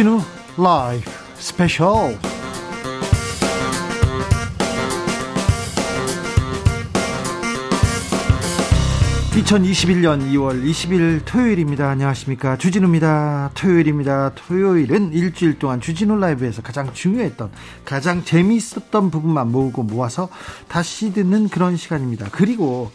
주진우 라이브 스페셜 2021년 2월 20일 토요일입니다. 안녕하십니까. 주진우입니다. 토요일입니다. 토요일은 일주일 동안 주진우 라이브에서 가장 중요했던, 가장 재미있었던 부분만 모으고 모아서 다시 듣는 그런 시간입니다. 그리고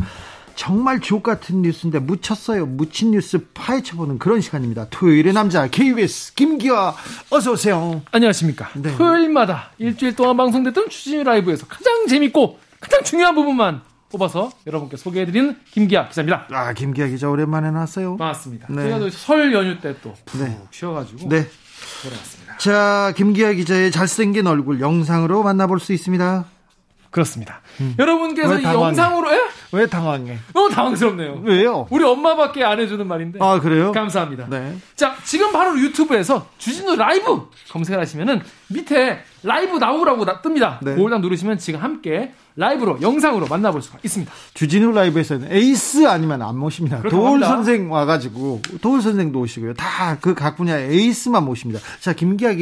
정말 주옥 같은 뉴스인데 묻혔어요. 묻힌 뉴스 파헤쳐보는 그런 시간입니다. 토요일의 남자 KBS 김기화 어서 오세요. 안녕하십니까. 네. 토요일마다 일주일 동안 방송됐던 주진우 라이브에서 가장 재밌고 가장 중요한 부분만 뽑아서 여러분께 소개해드리는 김기아 기자입니다. 아, 김기아 기자 오랜만에 나왔어요. 맞습니다. 네. 제가 설 연휴 때 또푹 네. 쉬어가지고 네. 돌아왔습니다. 자, 김기아 기자의 잘생긴 얼굴 영상으로 만나볼 수 있습니다. 그렇습니다. 음. 여러분께서 이 영상으로 예? 왜 당황해? 너무 당황스럽네요. 왜요? 우리 엄마밖에 안 해주는 말인데. 아 그래요? 감사합니다. 네. 자 지금 바로 유튜브에서 주진우 라이브 검색을 하시면은 밑에 라이브 나오라고 뜹니다. 네. 그걸 딱 누르시면 지금 함께 라이브로 영상으로 만나볼 수가 있습니다. 주진우 라이브에서는 에이스 아니면 안 모십니다. 도올 합니다. 선생 와가지고 도올 선생도 오시고요. 다 그 각 분야의 에이스만 모십니다. 자 김기화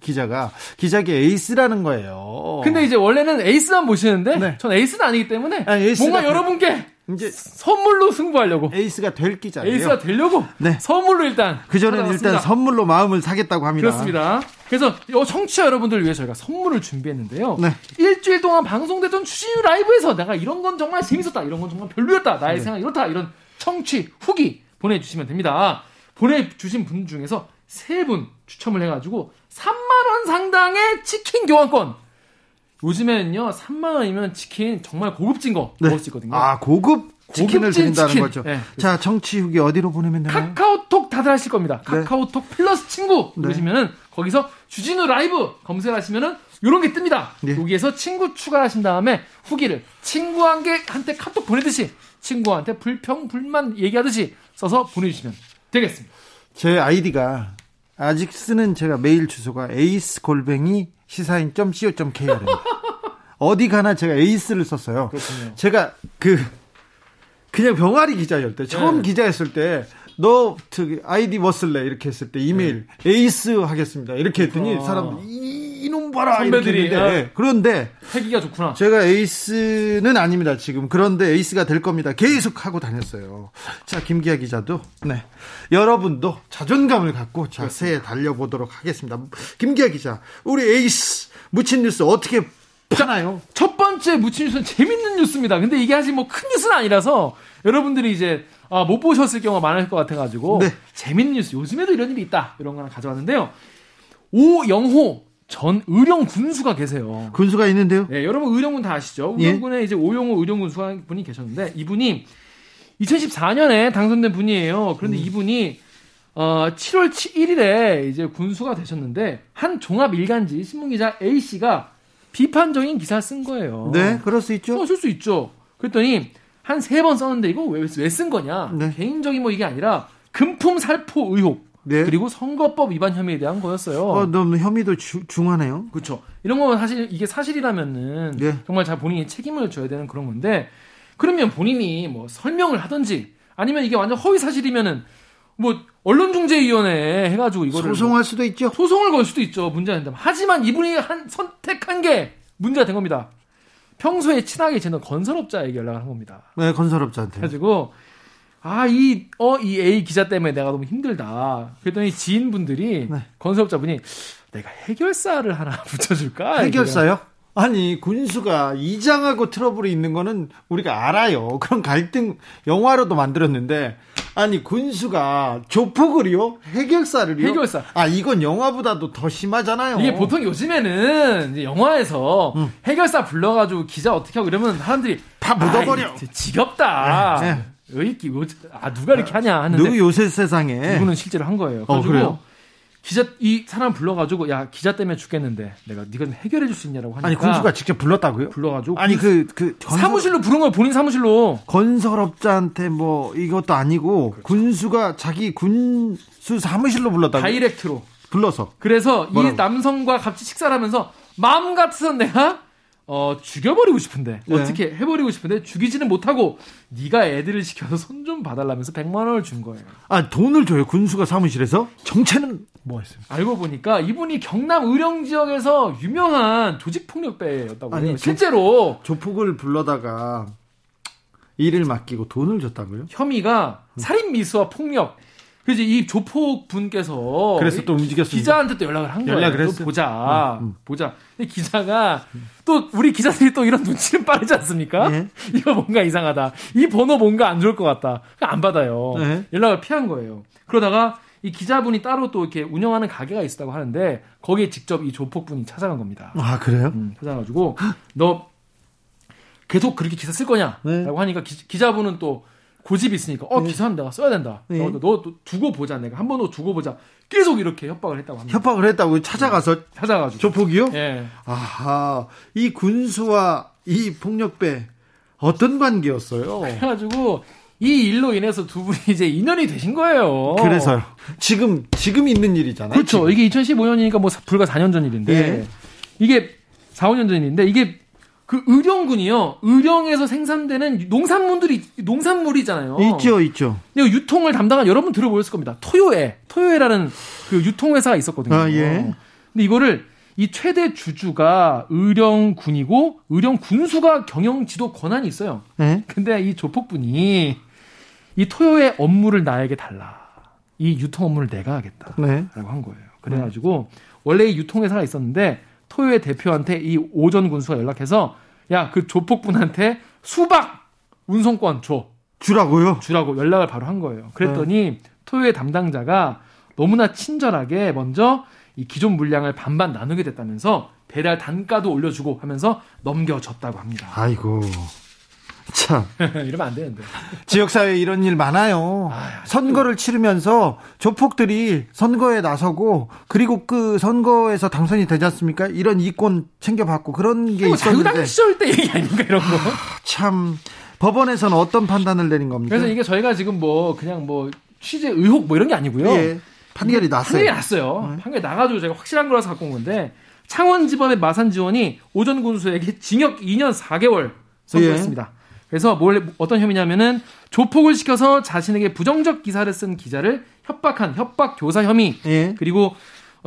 기자가 기자계 에이스라는 거예요. 근데 이제 원래는 에이스만 모시는데 네. 전 에이스는 아니기 때문에 아니, 뭔가 여러분께 이제 선물로 승부하려고 에이스가 될 기자예요. 에이스가 되려고 네. 선물로 일단 그 전에는 일단 선물로 마음을 사겠다고 합니다. 그렇습니다. 그래서 청취자 여러분들 위해 저희가 선물을 준비했는데요. 네. 일주일 동안 방송되던 추진유 라이브에서 내가 이런 건 정말 재밌었다, 이런 건 정말 별로였다, 나의 네. 생각 이렇다 이런 청취 후기 보내주시면 됩니다. 보내주신 분 중에서 세 분 추첨을 해가지고 3만 원 상당의 치킨 교환권 요즘에는요, 3만 원이면 치킨 정말 고급진 거 네. 먹을 수 있거든요. 아, 고급 치킨을 드린다는 치킨. 거죠. 네. 자, 정치 후기 어디로 보내면 되나요? 카카오톡 다들 하실 겁니다. 네. 카카오톡 플러스 친구 네. 누르시면은 거기서 주진우 라이브 검색하시면은 요런 게 뜹니다. 네. 여기에서 친구 추가하신 다음에 후기를 친구한테 카톡 보내듯이 친구한테 불평 불만 얘기하듯이 써서 보내주시면 되겠습니다. 제 아이디가 아직 쓰는 제가 메일 주소가 에이스 골뱅이 시사인.co.kr입니다. 어디 가나 제가 에이스를 썼어요. 그렇군요. 제가 그 그냥 병아리 기자였을 때 처음 네. 기자였을 때 너 아이디 뭐 쓸래 이렇게 했을 때 이메일 네. 에이스 하겠습니다 이렇게 했더니 아. 사람들 이 이놈 봐라 선배들이 아. 네. 그런데 패기가 좋구나. 제가 에이스는 아닙니다 지금 그런데 에이스가 될 겁니다. 계속 하고 다녔어요. 자 김기화 기자도 네 여러분도 자존감을 갖고 자 새해 달려보도록 하겠습니다. 김기화 기자 우리 에이스 묻힌 뉴스 어떻게 파나요? 첫 번째 묻힌 뉴스는 재밌는 뉴스입니다. 근데 이게 아직 뭐큰 뉴스는 아니라서 여러분들이 이제 아, 못 보셨을 경우가 많을 것 같아가지고 네. 재밌는 뉴스 요즘에도 이런 일이 있다 이런 거 하나 가져왔는데요. 오영호 전 의령 군수가 계세요. 군수가 있는데요? 네, 여러분 의령군 다 아시죠? 예. 의령군에 예? 이제 오영호 의령 군수가 분이 계셨는데 이분이 2014년에 당선된 분이에요. 그런데 음. 이분이 어, 7월 1일에 이제 군수가 되셨는데 한 종합 일간지 신문 기자 A 씨가 비판적인 기사 를쓴 거예요. 네, 그럴 수 있죠. 어, 쓸수 있죠. 그랬더니 한 세 번 썼는데 이거 왜 쓴 거냐? 네. 개인적인 뭐 이게 아니라 금품 살포 의혹. 네. 그리고 선거법 위반 혐의에 대한 거였어요. 어, 너무 혐의도 주, 중하네요. 그렇죠. 이런 건 사실 이게 사실이라면은 네. 정말 잘 본인이 책임을 져야 되는 그런 건데 그러면 본인이 뭐 설명을 하든지 아니면 이게 완전 허위 사실이면은 뭐 언론중재위원회 해가지고 이거를 소송할 뭐 수도 있죠. 소송을 걸 수도 있죠. 문제가 된다면. 하지만 이분이 한 선택한 게 문제가 된 겁니다. 평소에 친하게 지내는 건설업자에게 연락을 한 겁니다. 네, 건설업자한테. 가지고 아, 이, 어, 이 A 기자 때문에 내가 너무 힘들다. 그랬더니 지인분들이, 네. 건설업자분이, 내가 해결사를 하나 붙여줄까? 해결사요? 아니 군수가 이장하고 트러블이 있는 거는 우리가 알아요. 그런 갈등 영화로도 만들었는데 아니 군수가 조폭을요? 해결사를요? 해결사. 아 이건 영화보다도 더 심하잖아요. 이게 보통 요즘에는 영화에서 음. 해결사 불러가지고 기자 어떻게 하고 이러면 사람들이 다 묻어버려. 아, 지겹다. 네, 네. 아 누가 이렇게 하냐 하는데 누구 요새 세상에 이분은 실제로 한 거예요. 어, 그래요? 기자 이 사람 불러가지고 야 기자 때문에 죽겠는데 내가 네가 좀 해결해 줄 수 있냐라고 하니까 아니 군수가 직접 불렀다고요? 불러가지고 아니 그그 그 건설... 사무실로 부른 걸 본인 사무실로 건설업자한테 뭐 이것도 아니고 그렇죠. 군수가 자기 군수 사무실로 불렀다고 다이렉트로 불러서 그래서 뭐라고? 이 남성과 같이 식사를 하면서 마음 같아서 내가 어, 죽여버리고 싶은데 네. 어떻게 해버리고 싶은데 죽이지는 못하고 네가 애들을 시켜서 손 좀 봐달라면서 100만 원을 준 거예요. 아 돈을 줘요 군수가 사무실에서 정체는 뭐가 있습니까? 알고 보니까 이분이 경남 의령 지역에서 유명한 조직 폭력배였다고 아니, 실제로 조 폭을 불러다가 일을 맡기고 돈을 줬다고요? 혐의가 살인 미수와 폭력. 그래서 이 조폭 분께서 그래서 또 움직였어요. 기자한테 또 연락을 한 거예요. 연락을 또 보자, 음, 음. 보자. 기자가 또 우리 기자들이 또 이런 눈치는 빠르지 않습니까? 네. 이거 뭔가 이상하다. 이 번호 뭔가 안 좋을 것 같다. 안 받아요. 네. 연락을 피한 거예요. 그러다가 이 기자분이 따로 또 이렇게 운영하는 가게가 있었다고 하는데 거기에 직접 이 조폭분이 찾아간 겁니다. 아 그래요? 음, 찾아가지고 너 계속 그렇게 기사 쓸 거냐라고 네. 하니까 기, 자분은 또 고집이 있으니까 어 네. 기사는 내가 써야 된다. 네. 너, 너, 두고 보자 내가 한 번 더 두고 보자. 계속 이렇게 협박을 했다고 합니다. 협박을 했다고 찾아가서 네. 찾아가지고 조폭이요? 예. 아하 이 군수와 이 폭력배 어떤 관계였어요? 그래가지고 이 일로 인해서 두 분이 이제 인연이 되신 거예요. 그래서요. 지금 지금 있는 일이잖아요. 그렇죠. 지금. 이게 2015년이니까 뭐 불과 4년 전 일인데 예. 이게 4, 5년 전 일인데 이게 그 의령군이요. 의령에서 생산되는 농산물들이 농산물이잖아요. 있죠, 있죠. 근데 유통을 담당한 여러분 들어보셨을 겁니다. 토요에 토요에라는 그 유통회사가 있었거든요. 아, 예. 근데 이거를 이 최대 주주가 의령군이고 의령군수가 경영 지도 권한이 있어요. 네? 근데 이 조폭분이 이 토요의 업무를 나에게 달라. 이 유통 업무를 내가 하겠다. 네. 라고 한 거예요. 그래가지고 원래 이 유통회사가 있었는데 토요의 대표한테 이 오전 군수가 연락해서 야 그 조폭분한테 수박 운송권 줘. 주라고요? 주라고 연락을 바로 한 거예요. 그랬더니 네. 토요의 담당자가 너무나 친절하게 먼저 이 기존 물량을 반반 나누게 됐다면서 배달 단가도 올려주고 하면서 넘겨줬다고 합니다. 아이고. 참. 이러면 안 되는데. 지역사회에 이런 일 많아요. 아, 선거를 치르면서 조폭들이 선거에 나서고, 그리고 그 선거에서 당선이 되지 않습니까? 이런 이권 챙겨받고 그런 게뭐 있었는데. 자유당 시절 때 얘기 아닌가, 이런 거. 아, 참. 법원에서는 어떤 판단을 내린 겁니까? 그래서 이게 저희가 지금 뭐, 그냥 뭐, 취재 의혹 뭐 이런 게 아니고요. 예. 판결이 났어요. 판결이 났어요. 네. 판결이 나가지고 제가 확실한 거라서 갖고 온 건데, 창원지법의 마산지원이 오전 군수에게 징역 2년 4개월 선고했습니다. 예. 그래서 뭘 어떤 혐의냐면은 조폭을 시켜서 자신에게 부정적 기사를 쓴 기자를 협박한 협박 교사 혐의 예. 그리고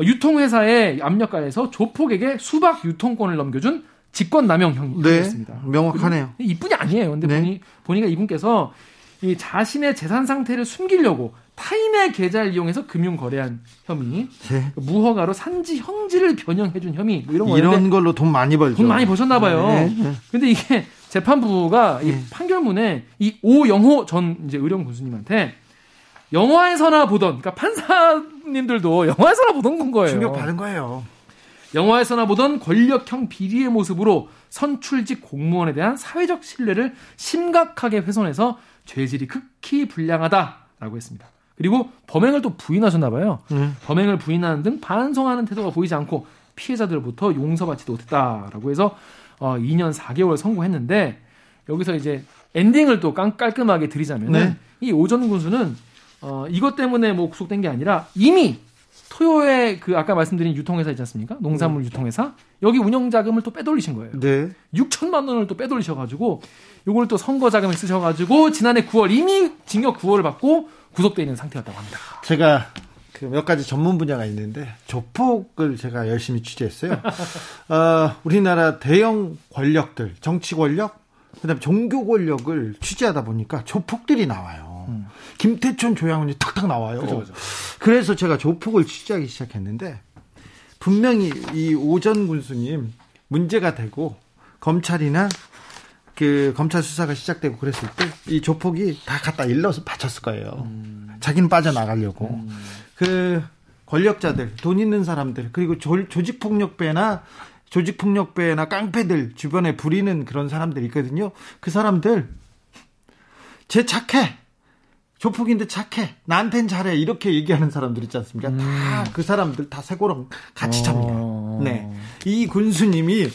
유통회사의 압력가에서 조폭에게 수박 유통권을 넘겨준 직권남용 혐의였습니다. 네, 명확하네요. 이뿐이 아니에요. 근데 네. 보니 보니까 이분께서 이 자신의 재산 상태를 숨기려고 타인의 계좌를 이용해서 금융 거래한 혐의, 네. 무허가로 산지 형지를 변형해준 혐의 뭐 이런 거 이런 걸로 돈 많이 벌죠. 돈 많이 버셨나 봐요. 네. 네. 근데 이게 재판부가 이 네. 판결문에 이 오영호 전 이제 의령 군수님한테 영화에서나 보던 그러니까 판사님들도 영화에서나 보던 건 거예요. 충격 받은 거예요. 영화에서나 보던 권력형 비리의 모습으로 선출직 공무원에 대한 사회적 신뢰를 심각하게 훼손해서 죄질이 극히 불량하다라고 했습니다. 그리고 범행을 또 부인하셨나 봐요. 음. 범행을 부인하는 등 반성하는 태도가 보이지 않고 피해자들부터 용서받지도 못했다라고 해서 어, 2년 4개월 선고했는데 여기서 이제 엔딩을 또 깔끔하게 드리자면 네. 이 오전 군수는 어, 이것 때문에 뭐 구속된 게 아니라 이미 토요에 그 아까 말씀드린 유통회사 있지 않습니까? 농산물 네. 유통회사 여기 운영 자금을 또 빼돌리신 거예요. 네. 6천만 원을 또 빼돌리셔가지고 요걸 또 선거 자금을 쓰셔가지고 지난해 9월 이미 징역 9월을 받고 구속돼 있는 상태였다고 합니다. 제가 그 몇 가지 전문 분야가 있는데 조폭을 제가 열심히 취재했어요. 어, 우리나라 대형 권력들, 정치 권력, 그다음에 종교 권력을 취재하다 보니까 조폭들이 나와요. 음. 김태촌, 조양훈이 탁탁 나와요. 그죠, 그죠. 그래서 제가 조폭을 취재하기 시작했는데 분명히 이 오전 군수님 문제가 되고 검찰이나 그 검찰 수사가 시작되고 그랬을 때 이 조폭이 다 갖다 일러서 바쳤을 거예요. 음. 자기는 빠져나가려고. 음. 그 권력자들, 돈 있는 사람들, 그리고 조, 조직폭력배나 조직폭력배나 깡패들 주변에 부리는 그런 사람들 있거든요. 그 사람들 제 착해. 조폭인데 착해. 나한텐 잘해. 이렇게 얘기하는 사람들 있지 않습니까? 음. 다그 사람들 다 새고랑 같이 잡니다. 어. 네. 이 군수님이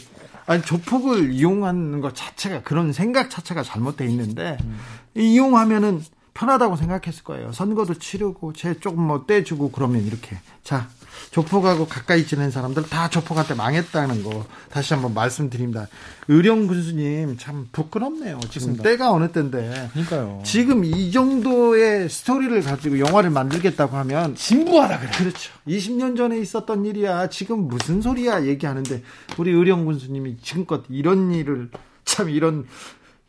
아니 조폭을 이용하는 것 자체가 그런 생각 자체가 잘못돼 있는데 음. 이용하면은 편하다고 생각했을 거예요. 선거도 치르고 제 조금 뭐 떼주고 그러면 이렇게 자 조폭하고 가까이 지낸 사람들 다 조폭한테 망했다는 거 다시 한번 말씀드립니다. 의령 군수님 참 부끄럽네요. 지금 그렇습니다. 때가 어느 때인데. 그러니까요. 지금 이 정도의 스토리를 가지고 영화를 만들겠다고 하면 진부하다 그래. 그렇죠. 20년 전에 있었던 일이야. 지금 무슨 소리야 얘기하는데 우리 의령 군수님이 지금껏 이런 일을 참 이런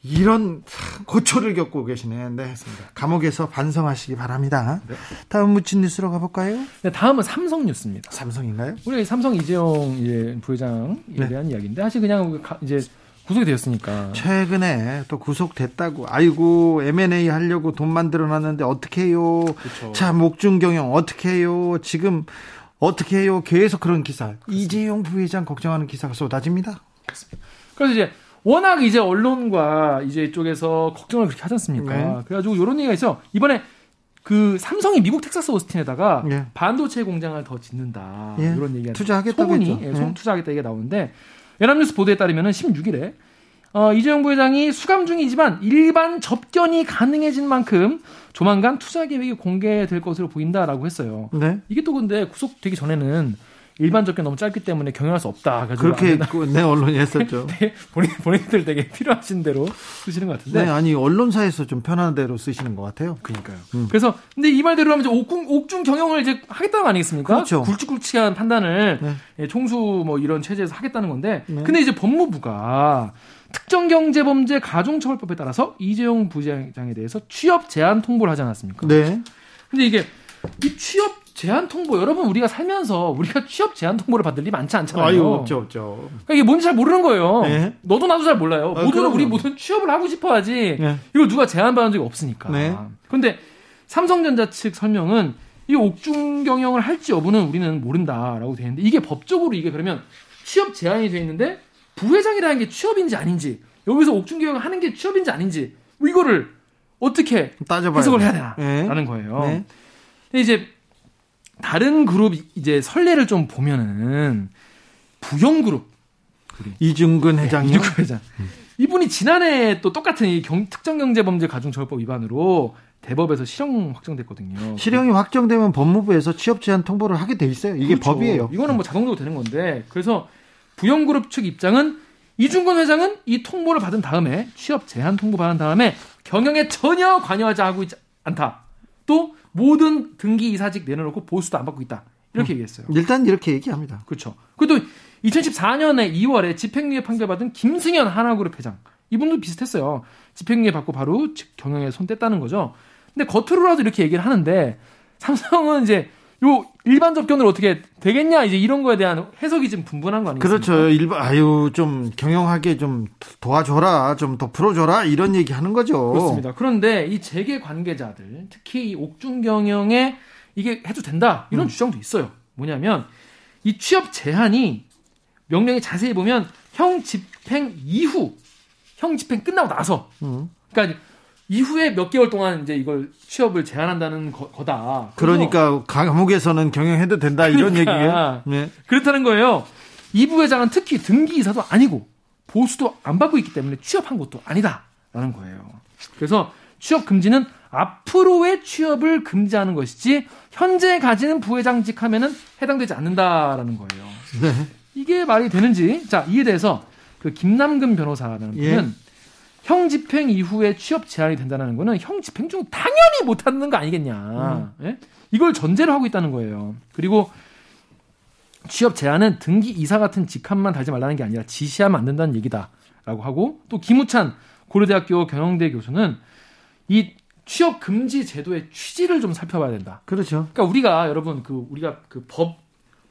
이런 고초를 겪고 계시네. 네. 감옥에서 반성하시기 바랍니다. 네. 다음 묻힌 뉴스로 가볼까요? 네, 다음은 삼성 뉴스입니다. 삼성인가요? 우리 삼성 이재용 이제 부회장에 네. 대한 이야기인데 사실 그냥 이제 구속이 되었으니까. 최근에 또 구속됐다고. 아이고 M&A 하려고 돈 만들어놨는데 어떻게 해요? 자 목중 경영 어떻게 해요? 지금 어떻게 해요? 계속 그런 기사. 그렇습니다. 이재용 부회장 걱정하는 기사가 쏟아집니다. 그렇습니다. 그래서 이제 워낙 이제 언론과 이제 이쪽에서 걱정을 그렇게 하지 않습니까? 네. 그래가지고 이런 얘기가 있어. 이번에 그 삼성이 미국 텍사스 오스틴에다가 예. 반도체 공장을 더 짓는다. 예. 이런 얘기가 투자하겠다고 소문이 예, 소 투자하겠다 이게 나오는데 연합뉴스 보도에 따르면은 16일에 어, 이재용 부회장이 수감 중이지만 일반 접견이 가능해진 만큼 조만간 투자 계획이 공개될 것으로 보인다라고 했어요. 네. 이게 또 근데 구속되기 전에는 일반적인 너무 짧기 때문에 경영할 수 없다. 그렇게 네 언론이 했었죠. 네, 본인 본인들 되게 필요하신 대로 쓰시는 것 같은데. 네, 아니 언론사에서 좀 편한 대로 쓰시는 것 같아요. 그러니까요. 음. 그래서 근데 이 말대로 하면 이제 옥중, 옥중 경영을 이제 하겠다는 거 아니겠습니까? 그렇죠. 굵직굵직한 판단을 네. 예, 총수 뭐 이런 체제에서 하겠다는 건데. 네. 근데 이제 법무부가 특정경제범죄 가중처벌법에 따라서 이재용 부장에 대해서 취업 제한 통보를 하지 않았습니까? 네. 근데 이게 이 취업 제한 통보 여러분 우리가 살면서 우리가 취업 제한 통보를 받을 일 많지 않잖아요. 아유, 없죠, 없죠. 그러니까 이게 뭔지 잘 모르는 거예요. 네. 너도 나도 잘 몰라요. 아, 모두는 우리 무슨 취업을 하고 싶어 하지. 네. 이걸 누가 제한 받은 적이 없으니까. 네. 그런데 삼성전자 측 설명은 이 옥중 경영을 할지 여부는 우리는 모른다라고 되어 있는데 이게 법적으로 이게 그러면 취업 제한이 돼 있는데 부회장이라는 게 취업인지 아닌지 여기서 옥중 경영을 하는 게 취업인지 아닌지 뭐 이거를 어떻게 따져봐야 해석을 해야 되나라는 네. 거예요. 네. 근데 이제 다른 그룹 이제 선례를 좀 보면은 부영 그룹 이중근 회장이요. 네, 이중근 회장. 음. 이분이 지난해 또 똑같은 이 경, 특정경제범죄 가중처벌법 위반으로 대법에서 실형 확정됐거든요. 실형이 확정되면 법무부에서 취업 제한 통보를 하게 돼 있어요. 이게 그렇죠. 법이에요. 이거는 뭐 자동적으로 되는 건데 그래서 부영그룹 측 입장은 이중근 회장은 이 통보를 받은 다음에 취업 제한 통보 받은 다음에 경영에 전혀 관여하지 하고 있지 않다. 또 모든 등기 이사직 내려놓고 보수도 안 받고 있다. 이렇게 음. 얘기했어요. 일단 이렇게 얘기합니다. 그렇죠. 그리고 2014년에 2월에 집행유예 판결받은 김승현 하나그룹 회장. 이분도 비슷했어요. 집행유예 받고 바로 경영에 손 뗐다는 거죠. 근데 겉으로라도 이렇게 얘기를 하는데 삼성은 이제 요 일반 접견을 어떻게 되겠냐 이제 이런 거에 대한 해석이 좀 분분한 거 아니겠습니까? 그렇죠. 일반 아유 좀 경영하게 좀 도와줘라, 좀더 풀어 줘라 이런 얘기 하는 거죠. 그렇습니다. 그런데 이 재계 관계자들 특히 이 옥중 경영에 이게 해도 된다 이런 음. 주장도 있어요. 뭐냐면 이 취업 제한이 명령에 자세히 보면 형 집행 이후 형 집행 끝나고 나서 음. 그러니까 이후에 몇 개월 동안 이제 이걸 취업을 제한한다는 거, 다 그러니까 감옥에서는 경영해도 된다 이런 그러니까, 얘기예요. 네. 그렇다는 거예요. 이 부회장은 특히 등기 이사도 아니고 보수도 안 받고 있기 때문에 취업한 것도 아니다라는 거예요. 그래서 취업 금지는 앞으로의 취업을 금지하는 것이지 현재 가지는 부회장직 하면은 해당되지 않는다라는 거예요. 네. 이게 말이 되는지 자 이에 대해서 그 김남근 변호사라는 예. 분은 예. 형 집행 이후에 취업 제한이 된다는 거는 형 집행 중 당연히 못하는 거 아니겠냐. 음. 예? 이걸 전제로 하고 있다는 거예요. 그리고 취업 제한은 등기 이사 같은 직함만 달지 말라는 게 아니라 지시하면 안 된다는 얘기다라고 하고 또 김우찬 고려대학교 경영대 교수는 이 취업 금지 제도의 취지를 좀 살펴봐야 된다. 그렇죠. 그러니까 우리가 여러분 그 우리가 그 법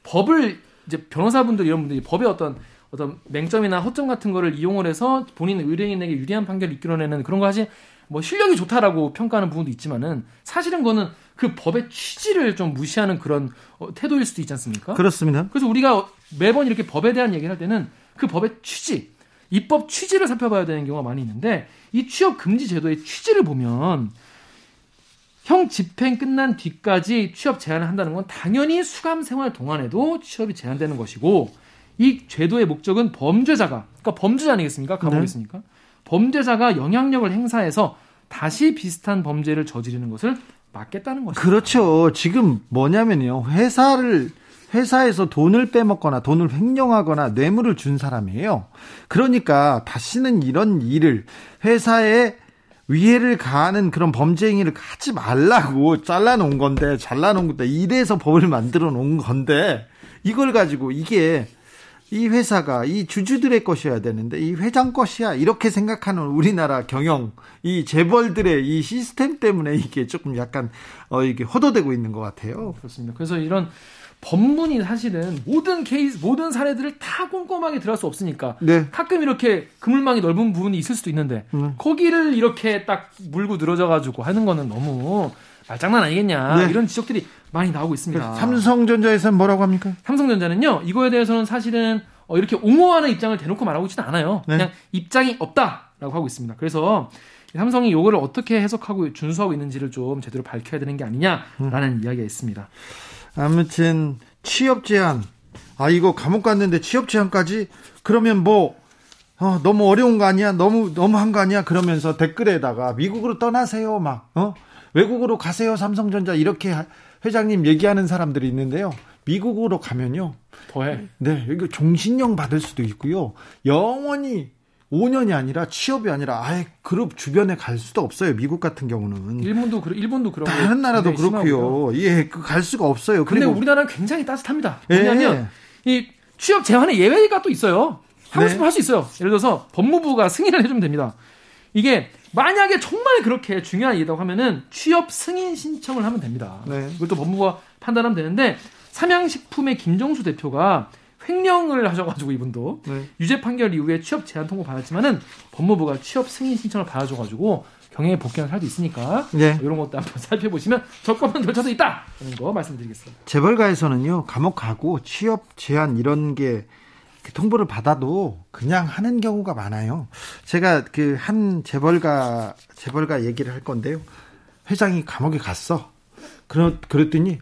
법을 이제 변호사분들 이런 분들이 법의 어떤 어떤 맹점이나 허점 같은 거를 이용을 해서 본인 의뢰인에게 유리한 판결을 이끌어내는 그런 거 하지 뭐 실력이 좋다라고 평가하는 부분도 있지만은 사실은 그거는 그 법의 취지를 좀 무시하는 그런 어, 태도일 수도 있지 않습니까? 그렇습니다. 그래서 우리가 매번 이렇게 법에 대한 얘기를 할 때는 그 법의 취지, 입법 취지를 살펴봐야 되는 경우가 많이 있는데 이 취업 금지 제도의 취지를 보면 형 집행 끝난 뒤까지 취업 제한을 한다는 건 당연히 수감 생활 동안에도 취업이 제한되는 것이고 이 제도의 목적은 범죄자가 그러니까 범죄자 아니겠습니까? 감옥에 네. 있으니까 범죄자가 영향력을 행사해서 다시 비슷한 범죄를 저지르는 것을 막겠다는 거죠. 그렇죠. 지금 뭐냐면요. 회사를 회사에서 돈을 빼먹거나 돈을 횡령하거나 뇌물을 준 사람이에요. 그러니까 다시는 이런 일을 회사에 위해를 가하는 그런 범죄 행위를 하지 말라고 잘라놓은 건데 잘라놓은 건데 이래서 법을 만들어 놓은 건데 이걸 가지고 이게 이 회사가 이 주주들의 것이어야 되는데 이 회장 것이야 이렇게 생각하는 우리나라 경영 이 재벌들의 이 시스템 때문에 이게 조금 약간 어 이게 허도되고 있는 것 같아요. 그렇습니다. 그래서 이런 법문이 사실은 모든 케이스 모든 사례들을 다 꼼꼼하게 들어갈 수 없으니까 네. 가끔 이렇게 그물망이 넓은 부분이 있을 수도 있는데 음. 거기를 이렇게 딱 물고 늘어져 가지고 하는 거는 너무 말장난 아니겠냐 네. 이런 지적들이 많이 나오고 있습니다. 삼성전자에서는 뭐라고 합니까? 삼성전자는요 이거에 대해서는 사실은 어, 이렇게 옹호하는 입장을 대놓고 말하고 있지는 않아요. 네. 그냥 입장이 없다라고 하고 있습니다. 그래서 삼성이 이거를 어떻게 해석하고 준수하고 있는지를 좀 제대로 밝혀야 되는 게 아니냐라는 음. 이야기가 있습니다. 아무튼 취업 제한 아 이거 감옥 갔는데 취업 제한까지 그러면 뭐 어, 너무 어려운 거 아니야? 너무 너무 한 거 아니야? 그러면서 댓글에다가 미국으로 떠나세요 막 어? 외국으로 가세요 삼성전자 이렇게 회장님 얘기하는 사람들이 있는데요. 미국으로 가면요. 더해. 네, 이거 종신령 받을 수도 있고요. 영원히 5년이 아니라 취업이 아니라 아예 그룹 주변에 갈 수도 없어요. 미국 같은 경우는. 일본도 그래, 일본도 그런 다른 나라도 그렇고요. 예, 그 갈 수가 없어요. 근데 우리나라는 굉장히 따뜻합니다. 왜냐하면 예. 이 취업 제한에 예외가 또 있어요. 하고 네. 싶으면 할수 있어요. 예를 들어서 법무부가 승인을 해주면 됩니다. 이게 만약에 정말 그렇게 중요한 일이라고 하면은 취업 승인 신청을 하면 됩니다. 네. 그것도 법무부가 판단하면 되는데 삼양식품의 김정수 대표가 횡령을 하셔가지고 이분도 네. 유죄 판결 이후에 취업 제한 통보 받았지만은 법무부가 취업 승인 신청을 받아줘가지고 경영에 복귀한 사람도 있으니까 네. 뭐 이런 것도 한번 살펴보시면 적법한 절차도 있다는 거 말씀드리겠습니다. 재벌가에서는요 감옥 가고 취업 제한 이런 게 통보를 받아도 그냥 하는 경우가 많아요. 제가 그 한 재벌가 재벌가 얘기를 할 건데요. 회장이 감옥에 갔어. 그러, 그랬더니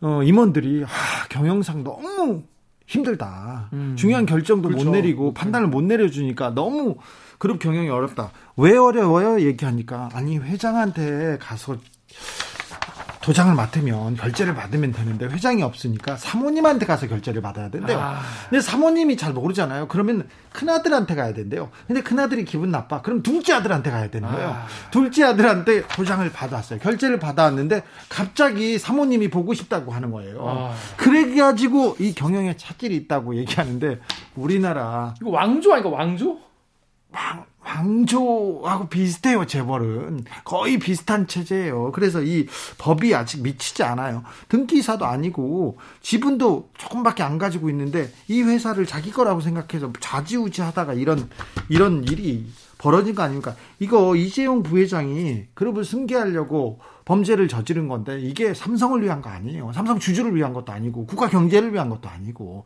어, 임원들이 아, 경영상 너무 힘들다. 음. 중요한 결정도 그렇죠. 못 내리고 그렇죠. 판단을 못 내려주니까 너무 그룹 경영이 어렵다. 왜 어려워요? 얘기하니까 아니 회장한테 가서 도장을 맡으면 결제를 받으면 되는데 회장이 없으니까 사모님한테 가서 결제를 받아야 된대요. 아. 근데 사모님이 잘 모르잖아요. 그러면 큰아들한테 가야 된대요. 근데 큰아들이 기분 나빠. 그럼 둘째 아들한테 가야 되는 거예요. 아. 둘째 아들한테 도장을 받았어요. 결제를 받아왔는데 갑자기 사모님이 보고 싶다고 하는 거예요. 아. 그래가지고 이 경영에 차질이 있다고 얘기하는데 우리나라 이거 왕조 아니까 왕조? 왕 왕조하고 비슷해요, 재벌은. 거의 비슷한 체제예요. 그래서 이 법이 아직 미치지 않아요. 등기사도 아니고 지분도 조금밖에 안 가지고 있는데 이 회사를 자기 거라고 생각해서 좌지우지 하다가 이런, 이런 일이 벌어진 거 아닙니까? 이거 이재용 부회장이 그룹을 승계하려고 범죄를 저지른 건데 이게 삼성을 위한 거 아니에요. 삼성 주주를 위한 것도 아니고 국가 경제를 위한 것도 아니고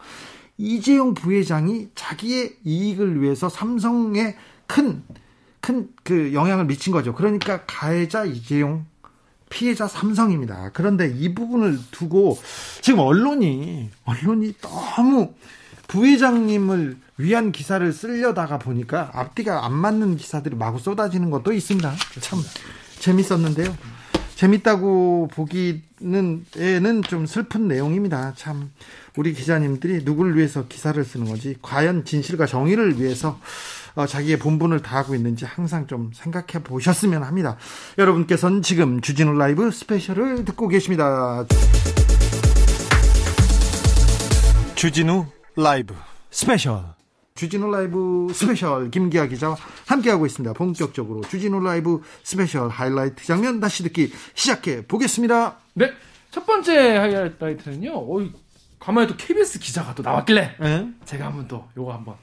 이재용 부회장이 자기의 이익을 위해서 삼성의 큰, 큰 그 영향을 미친 거죠. 그러니까 가해자 이재용, 피해자 삼성입니다. 그런데 이 부분을 두고 지금 언론이, 언론이 너무 부회장님을 위한 기사를 쓰려다가 보니까 앞뒤가 안 맞는 기사들이 마구 쏟아지는 것도 있습니다. 참 재밌었는데요. 재밌다고 보기는 에는 좀 슬픈 내용입니다. 참 우리 기자님들이 누구를 위해서 기사를 쓰는 건지 과연 진실과 정의를 위해서 어, 자기의 본분을 다하고 있는지 항상 좀 생각해 보셨으면 합니다. 여러분께서는 지금 주진우 라이브 스페셜을 듣고 계십니다. 주진우 라이브 스페셜. 주진우 라이브 스페셜 김기아 기자와 함께하고 있습니다. 본격적으로 주진우 라이브 스페셜 하이라이트 장면 다시 듣기 시작해 보겠습니다. 네. 첫 번째 하이라이트는요. 어이, 가만히 또 KBS 기자가 또 나왔길래 네? 제가 한번 또 요거 한번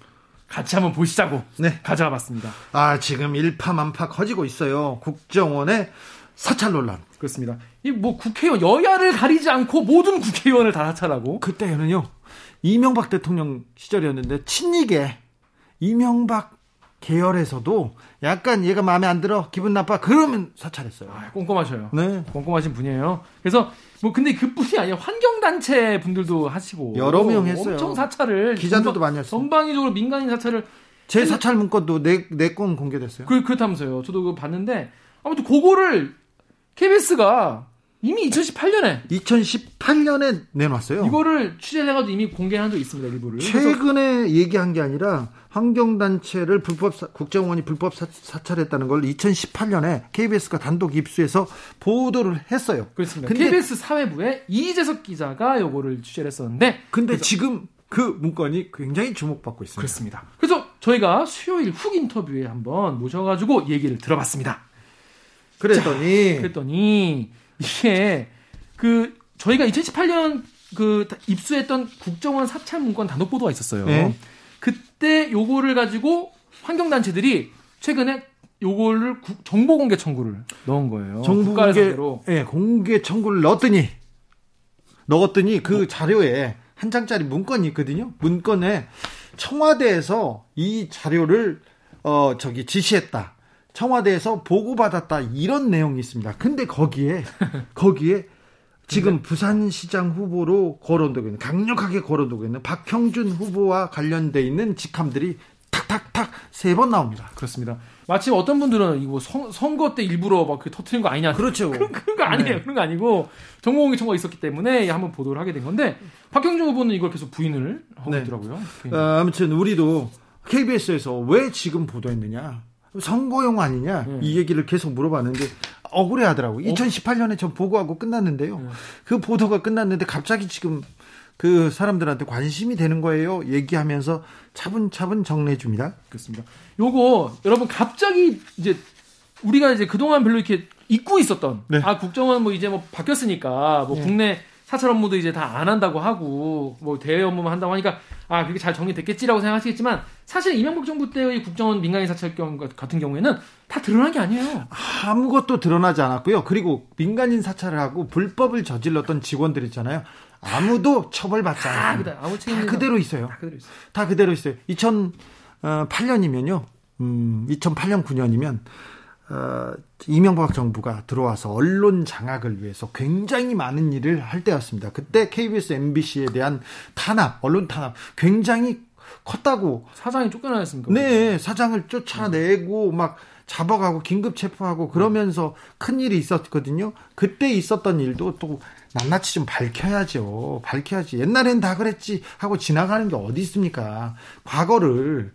같이 한번 보시자고 네. 가져와 봤습니다. 아, 지금 일파만파 커지고 있어요. 국정원의 사찰 논란. 그렇습니다. 이 뭐 국회의원 여야를 가리지 않고 모든 국회의원을 다 사찰하고 그때는요. 이명박 대통령 시절이었는데 친이계 이명박 계열에서도 약간 얘가 마음에 안 들어 기분 나빠 그러면 사찰했어요. 아, 꼼꼼하셔요. 네, 꼼꼼하신 분이에요. 그래서 뭐 근데 그뿐이 아니라 환경 단체 분들도 하시고 여러 명 했어요. 엄청 사찰을 기자들도 전방, 많이 했어요. 전방위적으로 민간인 사찰을 제 사찰 문건도 네네건 공개됐어요. 그 그렇다면서요. 저도 그거 봤는데 아무튼 그거를 KBS가 이미 2018년에 2018년에 내놨어요. 이거를 취재를 해가지고 이미 공개한 적 있습니다. 일부를. 최근에 얘기한 게 아니라 환경단체를 불법 국정원이 불법 사, 사찰했다는 걸 2018년에 KBS가 단독 입수해서 보도를 했어요. 그렇습니다. 근데, KBS 사회부에 이재석 기자가 요거를 취재를 했었는데 근데 지금 그 문건이 굉장히 주목받고 있습니다. 그렇습니다. 그래서 저희가 수요일 훅 인터뷰에 한번 모셔가지고 얘기를 들어봤습니다. 그랬더니 자, 그랬더니 이게 그 저희가 2018년 그 입수했던 국정원 사찰 문건 단독 보도가 있었어요. 네. 그때 요거를 가지고 환경 단체들이 최근에 요거를 정보 공개 청구를 넣은 거예요. 정보 공개, 예, 공개 청구를 넣었더니 넣었더니 그 어. 자료에 한 장짜리 문건이 있거든요. 문건에 청와대에서 이 자료를 어 저기 지시했다. 청와대에서 보고받았다 이런 내용이 있습니다. 근데 거기에 거기에 지금 부산시장 후보로 거론되고 있는 강력하게 거론되고 있는 박형준 후보와 관련돼 있는 직함들이 탁탁탁 세 번 나옵니다. 그렇습니다. 마침 어떤 분들은 이거 선, 선거 때 일부러 막그 터트린 거 아니냐. 그렇죠. 그런, 그런 거 아니에요. 네. 그런 거 아니고 정보공개 청구가 있었기 때문에 한번 보도를 하게 된 건데 박형준 후보는 이걸 계속 부인을 하고 네. 있더라고요. 어, 아무튼 우리도 KBS에서 왜 지금 보도했느냐. 선거용 아니냐 네. 이 얘기를 계속 물어봤는데 억울해 하더라고요. 2018년에 전 보고하고 끝났는데요. 네. 그 보도가 끝났는데 갑자기 지금 그 사람들한테 관심이 되는 거예요. 얘기하면서 차분차분 정리해 줍니다. 그렇습니다. 요거 여러분 갑자기 이제 우리가 이제 그동안 별로 이렇게 잊고 있었던 네. 아 국정원 뭐 이제 뭐 바뀌었으니까 뭐 네. 국내 사찰 업무도 이제 다 안 한다고 하고 뭐 대외 업무만 한다고 하니까 아 그렇게 잘 정리됐겠지라고 생각하시겠지만 사실 이명박 정부 때의 국정원 민간인 사찰 경 같은 경우에는 다 드러난 게 아니에요. 아무것도 드러나지 않았고요. 그리고 민간인 사찰을 하고 불법을 저질렀던 직원들 있잖아요. 아무도 처벌받지 않아요. 아무 다 그대로 있어요. 다 그대로 있어요. 다 그대로 있어요. 2008년이면요. 음, 2008년 9년이면 어, 이명박 정부가 들어와서 언론 장악을 위해서 굉장히 많은 일을 할 때였습니다. 그때 KBS, MBC에 대한 탄압, 언론 탄압 굉장히 컸다고. 사장이 쫓겨나셨습니까? 네, 사장을 쫓아내고 막 잡아가고 긴급 체포하고 그러면서 큰 일이 있었거든요. 그때 있었던 일도 또 낱낱이 좀 밝혀야죠. 밝혀야지. 옛날엔 다 그랬지 하고 지나가는 게 어디 있습니까? 과거를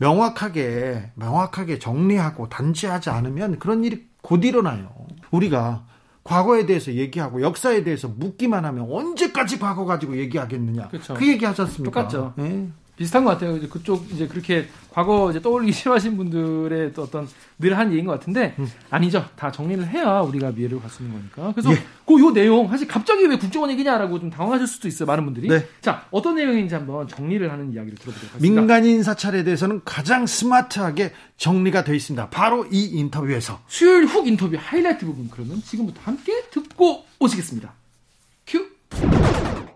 명확하게 명확하게 정리하고 단지하지 않으면 그런 일이 곧 일어나요. 우리가 과거에 대해서 얘기하고 역사에 대해서 묻기만 하면 언제까지 과거 가지고 얘기하겠느냐. 그렇죠. 그 얘기 하지 않습니까? 똑같죠. 네. 비슷한 것 같아요. 이제 그쪽 이제 그렇게 과거 이제 떠올리기 싫어하신 분들의 또 어떤 늘 한 얘기인 것 같은데 음. 아니죠. 다 정리를 해야 우리가 미래를 갈 수 있는 거니까. 그래서 예. 그요 내용 사실 갑자기 왜 국정원 얘기냐라고 좀 당황하실 수도 있어요. 많은 분들이. 네. 자 어떤 내용인지 한번 정리를 하는 이야기를 들어보도록 하겠습니다. 민간인 사찰에 대해서는 가장 스마트하게 정리가 되어 있습니다. 바로 이 인터뷰에서 수요일 훅 인터뷰 하이라이트 부분 그러면 지금부터 함께 듣고 오시겠습니다.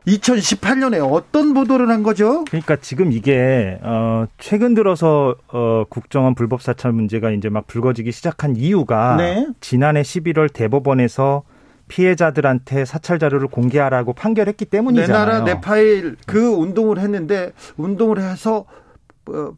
큐. 2018년에 어떤 보도를 한 거죠? 그러니까 지금 이게 어 최근 들어서 어 국정원 불법 사찰 문제가 이제 막 불거지기 시작한 이유가 네. 지난해 11월 대법원에서 피해자들한테 사찰 자료를 공개하라고 판결했기 때문이잖아요. 내 나라 내 파일 그 운동을 했는데 운동을 해서 어,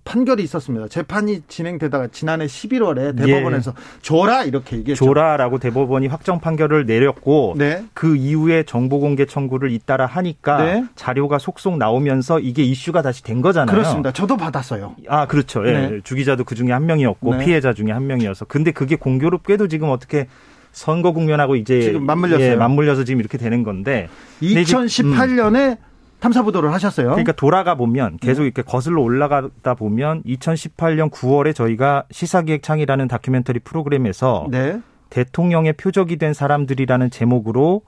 판결이 있었습니다. 재판이 진행되다가 지난해 11월에 대법원에서 예. 줘라 이렇게 얘기했죠. 줘라라고 대법원이 확정 판결을 내렸고 네. 그 이후에 정보 공개 청구를 잇따라 하니까 네. 자료가 속속 나오면서 이게 이슈가 다시 된 거잖아요. 그렇습니다. 저도 받았어요. 아 그렇죠. 예. 네. 주기자도 그 중에 한 명이었고 네. 피해자 중에 한 명이어서 근데 그게 공교롭게도 지금 어떻게 선거 국면하고 이제 지금 맞물렸어요. 예, 맞물려서 지금 이렇게 되는 건데 2018년에 음. 탐사 보도를 하셨어요. 그러니까 돌아가 보면 계속 이렇게 거슬러 올라가다 보면 2018년 9월에 저희가 시사기획 창이라는 다큐멘터리 프로그램에서 네. 대통령의 표적이 된 사람들이라는 제목으로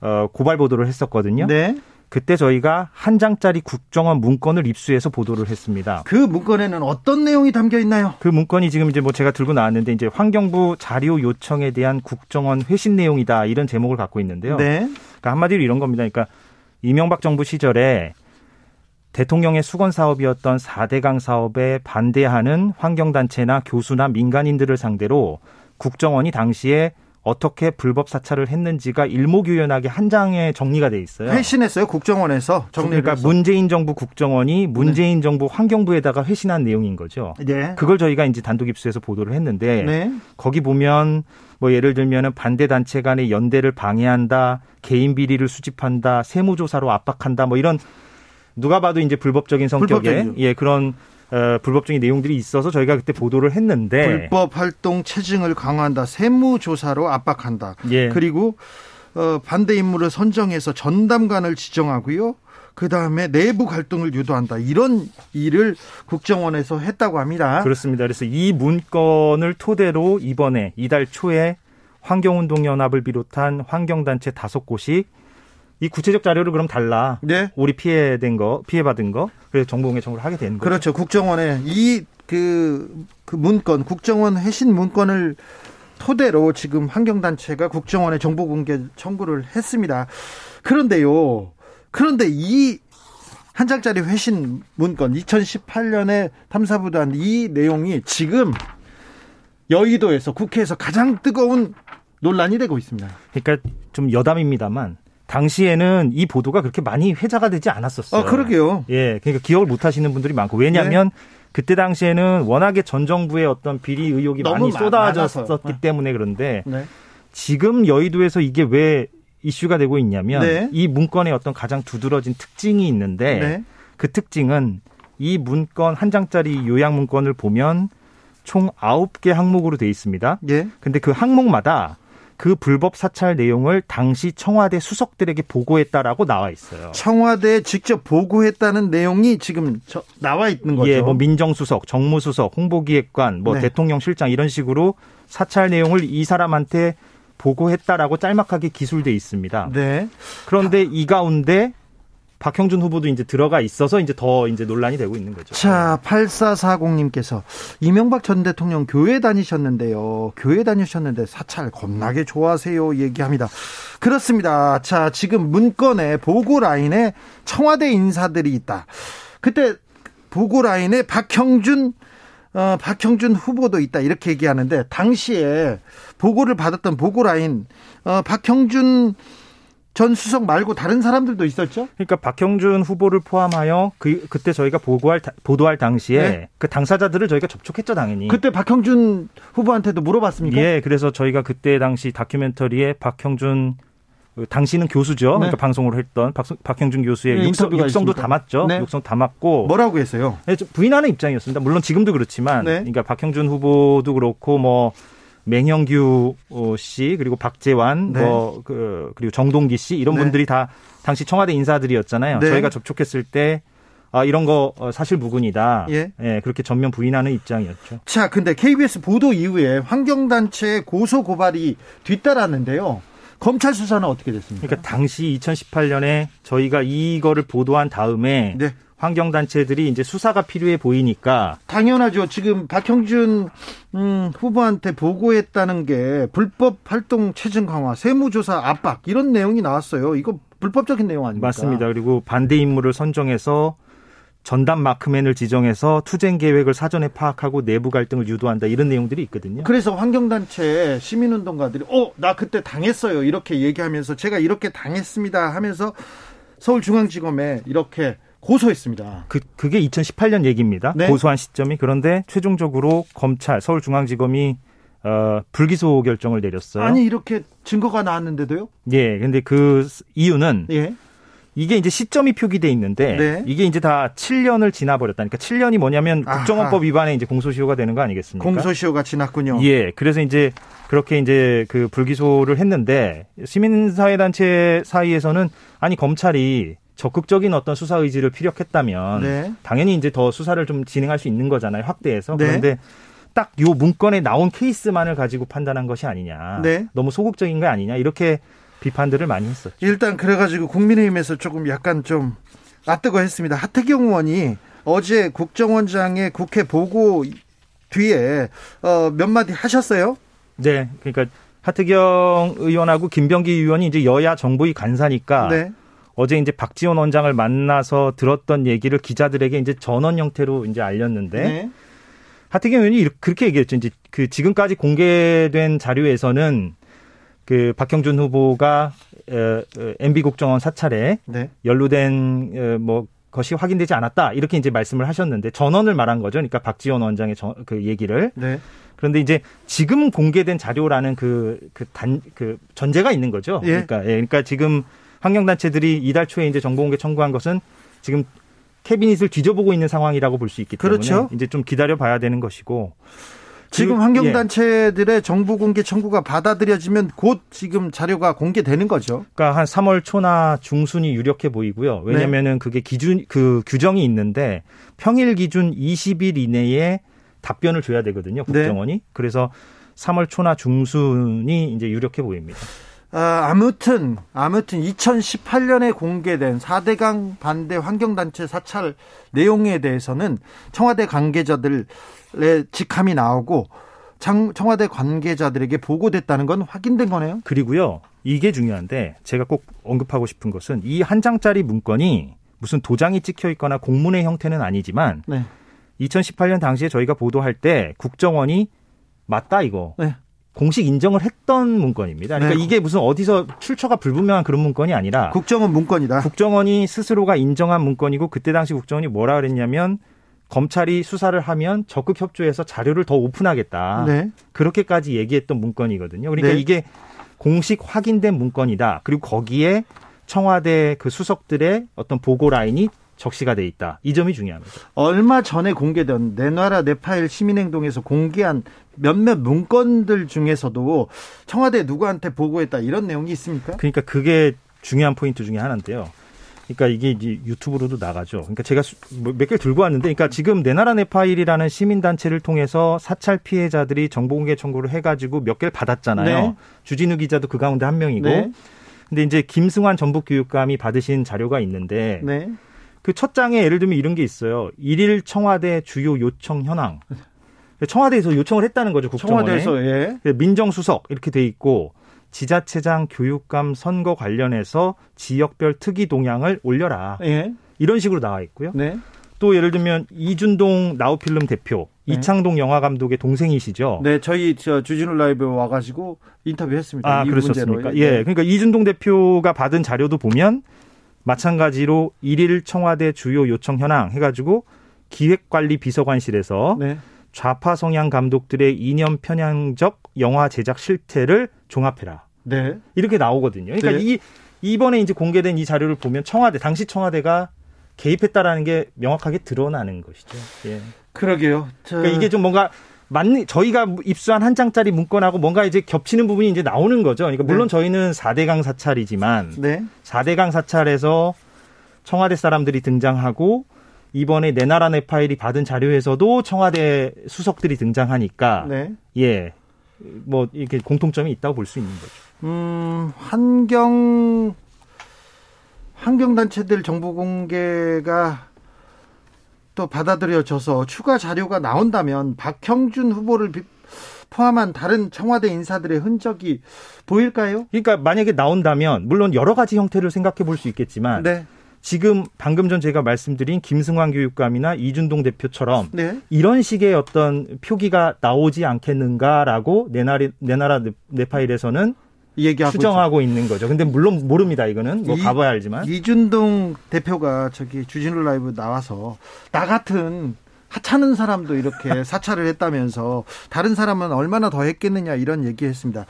어, 고발 보도를 했었거든요. 네. 그때 저희가 한 장짜리 국정원 문건을 입수해서 보도를 했습니다. 그 문건에는 어떤 내용이 담겨 있나요? 그 문건이 지금 이제 뭐 제가 들고 나왔는데 이제 환경부 자료 요청에 대한 국정원 회신 내용이다 이런 제목을 갖고 있는데요. 네. 그러니까 한마디로 이런 겁니다. 그러니까 이명박 정부 시절에 대통령의 수건 사업이었던 4대강 사업에 반대하는 환경단체나 교수나 민간인들을 상대로 국정원이 당시에 어떻게 불법 사찰을 했는지가 일목요연하게 한 장에 정리가 돼 있어요. 회신했어요 국정원에서 정리를 그러니까 해서. 문재인 정부 국정원이 문재인 네. 정부 환경부에다가 회신한 내용인 거죠. 네. 그걸 저희가 이제 단독 입수해서 보도를 했는데 네. 거기 보면 뭐 예를 들면은 반대 단체 간의 연대를 방해한다, 개인 비리를 수집한다, 세무조사로 압박한다, 뭐 이런 누가 봐도 이제 불법적인 성격의. 예 그런 어, 불법적인 내용들이 있어서 저희가 그때 보도를 했는데 불법 활동 체증을 강화한다, 세무 조사로 압박한다. 예. 그리고 어, 반대 인물을 선정해서 전담관을 지정하고요. 그 다음에 내부 갈등을 유도한다. 이런 일을 국정원에서 했다고 합니다. 그렇습니다. 그래서 이 문건을 토대로 이번에 이달 초에 환경운동연합을 비롯한 환경단체 다섯 곳이 이 구체적 자료를 그럼 달라. 네. 우리 피해된 거, 피해받은 거. 그래서 정보공개 청구를 하게 되는 거죠. 그렇죠. 국정원에 이 그, 그 문건, 국정원 회신 문건을 토대로 지금 환경단체가 국정원에 정보공개 청구를 했습니다. 그런데요. 그런데 이 한 장짜리 회신 문건 2018년에 탐사부단 이 내용이 지금 여의도에서 국회에서 가장 뜨거운 논란이 되고 있습니다. 그러니까 좀 여담입니다만 당시에는 이 보도가 그렇게 많이 회자가 되지 않았었어요. 아, 그러게요. 예, 그러니까 기억을 못 하시는 분들이 많고 왜냐하면 네. 그때 당시에는 워낙에 전 정부의 어떤 비리 의혹이 많이 쏟아졌었기 네. 때문에 그런데 네. 지금 여의도에서 이게 왜 이슈가 되고 있냐면 네. 이 문건의 어떤 가장 두드러진 특징이 있는데 네. 그 특징은 이 문건 한 장짜리 요약 문건을 보면 총 아홉 개 항목으로 돼 있습니다. 예. 근데 그 항목마다 그 불법 사찰 내용을 당시 청와대 수석들에게 보고했다라고 나와 있어요. 청와대에 직접 보고했다는 내용이 지금 나와 있는 거죠. 예, 뭐 민정수석, 정무수석, 홍보기획관, 뭐 네. 대통령 실장 이런 식으로 사찰 내용을 이 사람한테 보고했다라고 짤막하게 기술돼 있습니다. 네. 그런데 이 가운데 박형준 후보도 이제 들어가 있어서 이제 더 이제 논란이 되고 있는 거죠. 자, 8440님께서 이명박 전 대통령 교회 다니셨는데요. 교회 다니셨는데 사찰 겁나게 좋아하세요. 얘기합니다. 그렇습니다. 자, 지금 문건에 보고 라인에 청와대 인사들이 있다. 그때 보고 라인에 박형준 어, 박형준 후보도 있다 이렇게 얘기하는데 당시에 보고를 받았던 보고 라인 어, 박형준 전 수석 말고 다른 사람들도 있었죠? 그러니까 박형준 후보를 포함하여 그 그때 저희가 보고할 보도할 당시에 네. 그 당사자들을 저희가 접촉했죠, 당연히. 그때 박형준 후보한테도 물어봤습니까? 예, 그래서 저희가 그때 당시 다큐멘터리에 박형준 그 당시는 교수죠. 네. 그러니까 방송을 했던 박, 박형준 교수의 네, 육성, 육성도 담았죠. 네. 육성 담았고 뭐라고 했어요? 네, 부인하는 입장이었습니다. 물론 지금도 그렇지만, 네. 그러니까 박형준 후보도 그렇고 뭐 맹영규 어, 씨 그리고 박재환 네. 뭐그 그리고 정동기 씨 이런 네. 분들이 다 당시 청와대 인사들이었잖아요. 네. 저희가 접촉했을 때 아, 이런 거 어, 사실 무근이다. 예. 예. 그렇게 전면 부인하는 입장이었죠. 자, 근데 KBS 보도 이후에 환경단체 고소 고발이 뒤따랐는데요. 검찰 수사는 어떻게 됐습니까? 그러니까 당시 2018년에 저희가 이거를 보도한 다음에 네. 환경단체들이 이제 수사가 필요해 보이니까 당연하죠. 지금 박형준 음, 후보한테 보고했다는 게 불법 활동 체증 강화, 세무조사 압박 이런 내용이 나왔어요. 이거 불법적인 내용 아닙니까? 맞습니다. 그리고 반대 인물을 선정해서 전담 마크맨을 지정해서 투쟁 계획을 사전에 파악하고 내부 갈등을 유도한다 이런 내용들이 있거든요. 그래서 환경단체 시민운동가들이 어 나 그때 당했어요 이렇게 얘기하면서 제가 이렇게 당했습니다 하면서 서울중앙지검에 이렇게 고소했습니다. 그 그게 2018년 얘기입니다. 네? 고소한 시점이 그런데 최종적으로 검찰 서울중앙지검이 어, 불기소 결정을 내렸어요. 아니 이렇게 증거가 나왔는데도요? 예. 근데 그 이유는 예. 이게 이제 시점이 표기돼 있는데 네. 이게 이제 다 7년을 지나버렸다니까 7년이 뭐냐면 국정원법 위반에 이제 공소시효가 되는 거 아니겠습니까? 공소시효가 지났군요. 예. 그래서 이제 그렇게 이제 그 불기소를 했는데 시민사회단체 사이에서는 아니 검찰이 적극적인 어떤 수사 의지를 피력했다면 네. 당연히 이제 더 수사를 좀 진행할 수 있는 거잖아요. 확대해서. 네. 그런데 딱 요 문건에 나온 케이스만을 가지고 판단한 것이 아니냐. 네. 너무 소극적인 거 아니냐. 이렇게 비판들을 많이 했었죠. 일단 그래가지고 국민의힘에서 조금 약간 좀 낯뜨거 했습니다. 하태경 의원이 어제 국정원장의 국회 보고 뒤에 어, 몇 마디 하셨어요? 네. 그러니까 하태경 의원하고 김병기 의원이 이제 여야 정부의 간사니까 네. 어제 이제 박지원 원장을 만나서 들었던 얘기를 기자들에게 이제 전원 형태로 이제 알렸는데 네. 하태경 의원이 그렇게 얘기했죠. 이제 그 지금까지 공개된 자료에서는 그 박형준 후보가 어, MB 국정원 사찰에 네. 연루된 어, 뭐 것이 확인되지 않았다 이렇게 이제 말씀을 하셨는데 전원을 말한 거죠. 그러니까 박지원 원장의 저, 그 얘기를. 네. 그런데 이제 지금 공개된 자료라는 그 그 단그 그 전제가 있는 거죠. 예. 그러니까 예, 그러니까 지금 환경단체들이 이달 초에 이제 정보공개 청구한 것은 지금 캐비닛을 뒤져보고 있는 상황이라고 볼 수 있기 때문에 그렇죠. 이제 좀 기다려 봐야 되는 것이고 지금 환경단체들의 예. 정보 공개 청구가 받아들여지면 곧 지금 자료가 공개되는 거죠. 그러니까 한 3월 초나 중순이 유력해 보이고요. 왜냐면은 네. 그게 기준 그 규정이 있는데 평일 기준 20일 이내에 답변을 줘야 되거든요. 네. 국정원이. 네. 그래서 3월 초나 중순이 이제 유력해 보입니다. 아, 아무튼 아무튼 2018년에 공개된 4대강 반대 환경단체 사찰 내용에 대해서는 청와대 관계자들의 직함이 나오고 청와대 관계자들에게 보고됐다는 건 확인된 거네요. 그리고요. 이게 중요한데 제가 꼭 언급하고 싶은 것은 이 한 장짜리 문건이 무슨 도장이 찍혀 있거나 공문의 형태는 아니지만 네. 2018년 당시에 저희가 보도할 때 국정원이 맞다 이거. 네. 공식 인정을 했던 문건입니다. 그러니까 네. 이게 무슨 어디서 출처가 불분명한 그런 문건이 아니라 국정원 문건이다. 국정원이 스스로가 인정한 문건이고 그때 당시 국정원이 뭐라 그랬냐면 검찰이 수사를 하면 적극 협조해서 자료를 더 오픈하겠다. 네. 그렇게까지 얘기했던 문건이거든요. 그러니까 네. 이게 공식 확인된 문건이다. 그리고 거기에 청와대 그 수석들의 어떤 보고 라인이 적시가 돼 있다. 이 점이 중요합니다. 얼마 전에 공개된 내놔라 내 파일 시민행동에서 공개한 몇몇 문건들 중에서도 청와대 누구한테 보고했다 이런 내용이 있습니까? 그러니까 그게 중요한 포인트 중에 하나인데요. 그러니까 이게 이제 유튜브로도 나가죠. 그러니까 제가 뭐몇 개를 들고 왔는데, 그러니까 지금 내 나라 내 파일이라는 시민단체를 통해서 사찰 피해자들이 정보공개 청구를 해가지고 몇 개를 받았잖아요. 네. 주진우 기자도 그 가운데 한 명이고. 네. 근데 이제 김승환 전북 교육감이 받으신 자료가 있는데, 네. 그첫 장에 예를 들면 이런 게 있어요. 일일 청와대 주요 요청 현황. 청와대에서 요청을 했다는 거죠. 국정원에. 청와대에서 예. 그 민정수석 이렇게 돼 있고 지자체장 교육감 선거 관련해서 지역별 특이 동향을 올려라. 예. 이런 식으로 나와 있고요. 네. 또 예를 들면 이준동 나우필름 대표, 네. 이창동 영화 감독의 동생이시죠. 네, 저희 저 주진우 라이브 와가지고 인터뷰했습니다. 아, 그러셨습니까? 예. 예, 그러니까 이준동 대표가 받은 자료도 보면 마찬가지로 일일 청와대 주요 요청 현황 해가지고 기획관리 비서관실에서 네. 좌파 성향 감독들의 이념 편향적 영화 제작 실태를 종합해라. 네. 이렇게 나오거든요. 그러니까 네. 이 이번에 이제 공개된 이 자료를 보면 청와대 당시 청와대가 개입했다라는 게 명확하게 드러나는 것이죠. 예. 그러게요. 저... 그러니까 이게 좀 뭔가 맞는 저희가 입수한 한 장짜리 문건하고 뭔가 이제 겹치는 부분이 이제 나오는 거죠. 그러니까 물론 네. 저희는 4대강 사찰이지만 네. 4대강 사찰에서 청와대 사람들이 등장하고 이번에 내 나라 내 파일이 받은 자료에서도 청와대 수석들이 등장하니까 네. 예. 뭐 이렇게 공통점이 있다고 볼 수 있는 거죠. 음, 환경 환경 단체들 정보 공개가 또 받아들여져서 추가 자료가 나온다면 박형준 후보를 포함한 다른 청와대 인사들의 흔적이 보일까요? 그러니까 만약에 나온다면 물론 여러 가지 형태를 생각해 볼 수 있겠지만 네. 지금 방금 전 제가 말씀드린 김승환 교육감이나 이준동 대표처럼 네. 이런 식의 어떤 표기가 나오지 않겠는가라고 내 나라 내 나라 내 파일에서는 얘기하고 추정하고 있죠. 있는 거죠. 근데 물론 모릅니다. 이거는 뭐 이, 가봐야 알지만 이준동 대표가 저기 주진우 라이브 나와서 나 같은 하찮은 사람도 이렇게 사찰을 했다면서 다른 사람은 얼마나 더 했겠느냐 이런 얘기했습니다.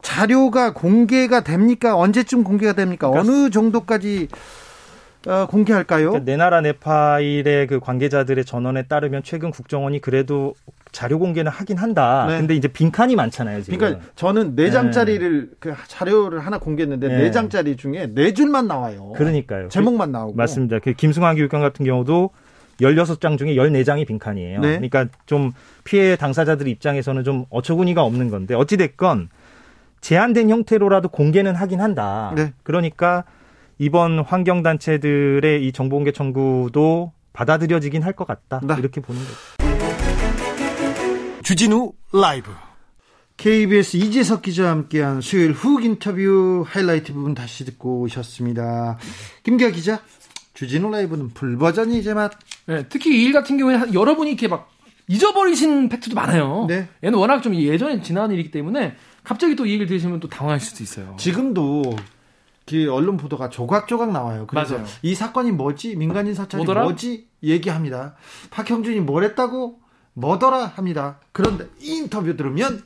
자료가 공개가 됩니까? 언제쯤 공개가 됩니까? 그러니까 어느 정도까지 어, 공개할까요? 그러니까 내 나라 내 파일의 그 관계자들의 전원에 따르면 최근 국정원이 그래도 자료 공개는 하긴 한다. 네. 근데 이제 빈칸이 많잖아요. 지금. 그러니까 저는 네 장짜리를 네. 그 자료를 하나 공개했는데 네. 네 장짜리 중에 네 줄만 나와요. 그러니까요. 제목만 나오고. 맞습니다. 그 김승환 교육감 같은 경우도 16장 중에 14장이 빈칸이에요. 네. 그러니까 좀 피해 당사자들 입장에서는 좀 어처구니가 없는 건데 어찌 됐건 제한된 형태로라도 공개는 하긴 한다. 네. 그러니까 이번 환경단체들의 이 정보공개 청구도 받아들여지긴 할 것 같다. 네. 이렇게 보는 거죠. 주진우 라이브. KBS 이재석 기자와 함께한 수요일 훅 인터뷰 하이라이트 부분 다시 듣고 오셨습니다. 김기아 기자, 주진우 라이브는 풀 버전이 이제 막. 네, 특히 이 일 같은 경우에 여러분이 이렇게 막 잊어버리신 팩트도 많아요. 네. 얘는 워낙 좀 예전에 지난 일이기 때문에 갑자기 또 이 얘기를 들으시면 또 당황하실 수도 있어요. 지금도 그 언론 보도가 조각조각 나와요. 그래서 맞아요. 이 사건이 뭐지? 민간인 사찰이 뭐더라? 뭐지? 얘기합니다. 박형준이 뭘 했다고? 뭐더라? 합니다. 그런데 이 인터뷰 들으면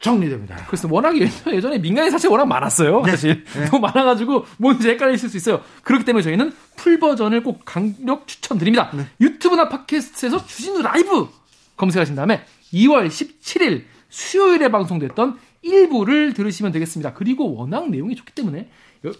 정리됩니다. 그래서 워낙 예전에 민간인 사찰 워낙 많았어요. 네. 사실 네. 너무 많아가지고 뭔지 헷갈리실 수 있어요. 그렇기 때문에 저희는 풀 버전을 꼭 강력 추천드립니다. 네. 유튜브나 팟캐스트에서 주진우 라이브 검색하신 다음에 2월 17일 수요일에 방송됐던 일부를 들으시면 되겠습니다. 그리고 워낙 내용이 좋기 때문에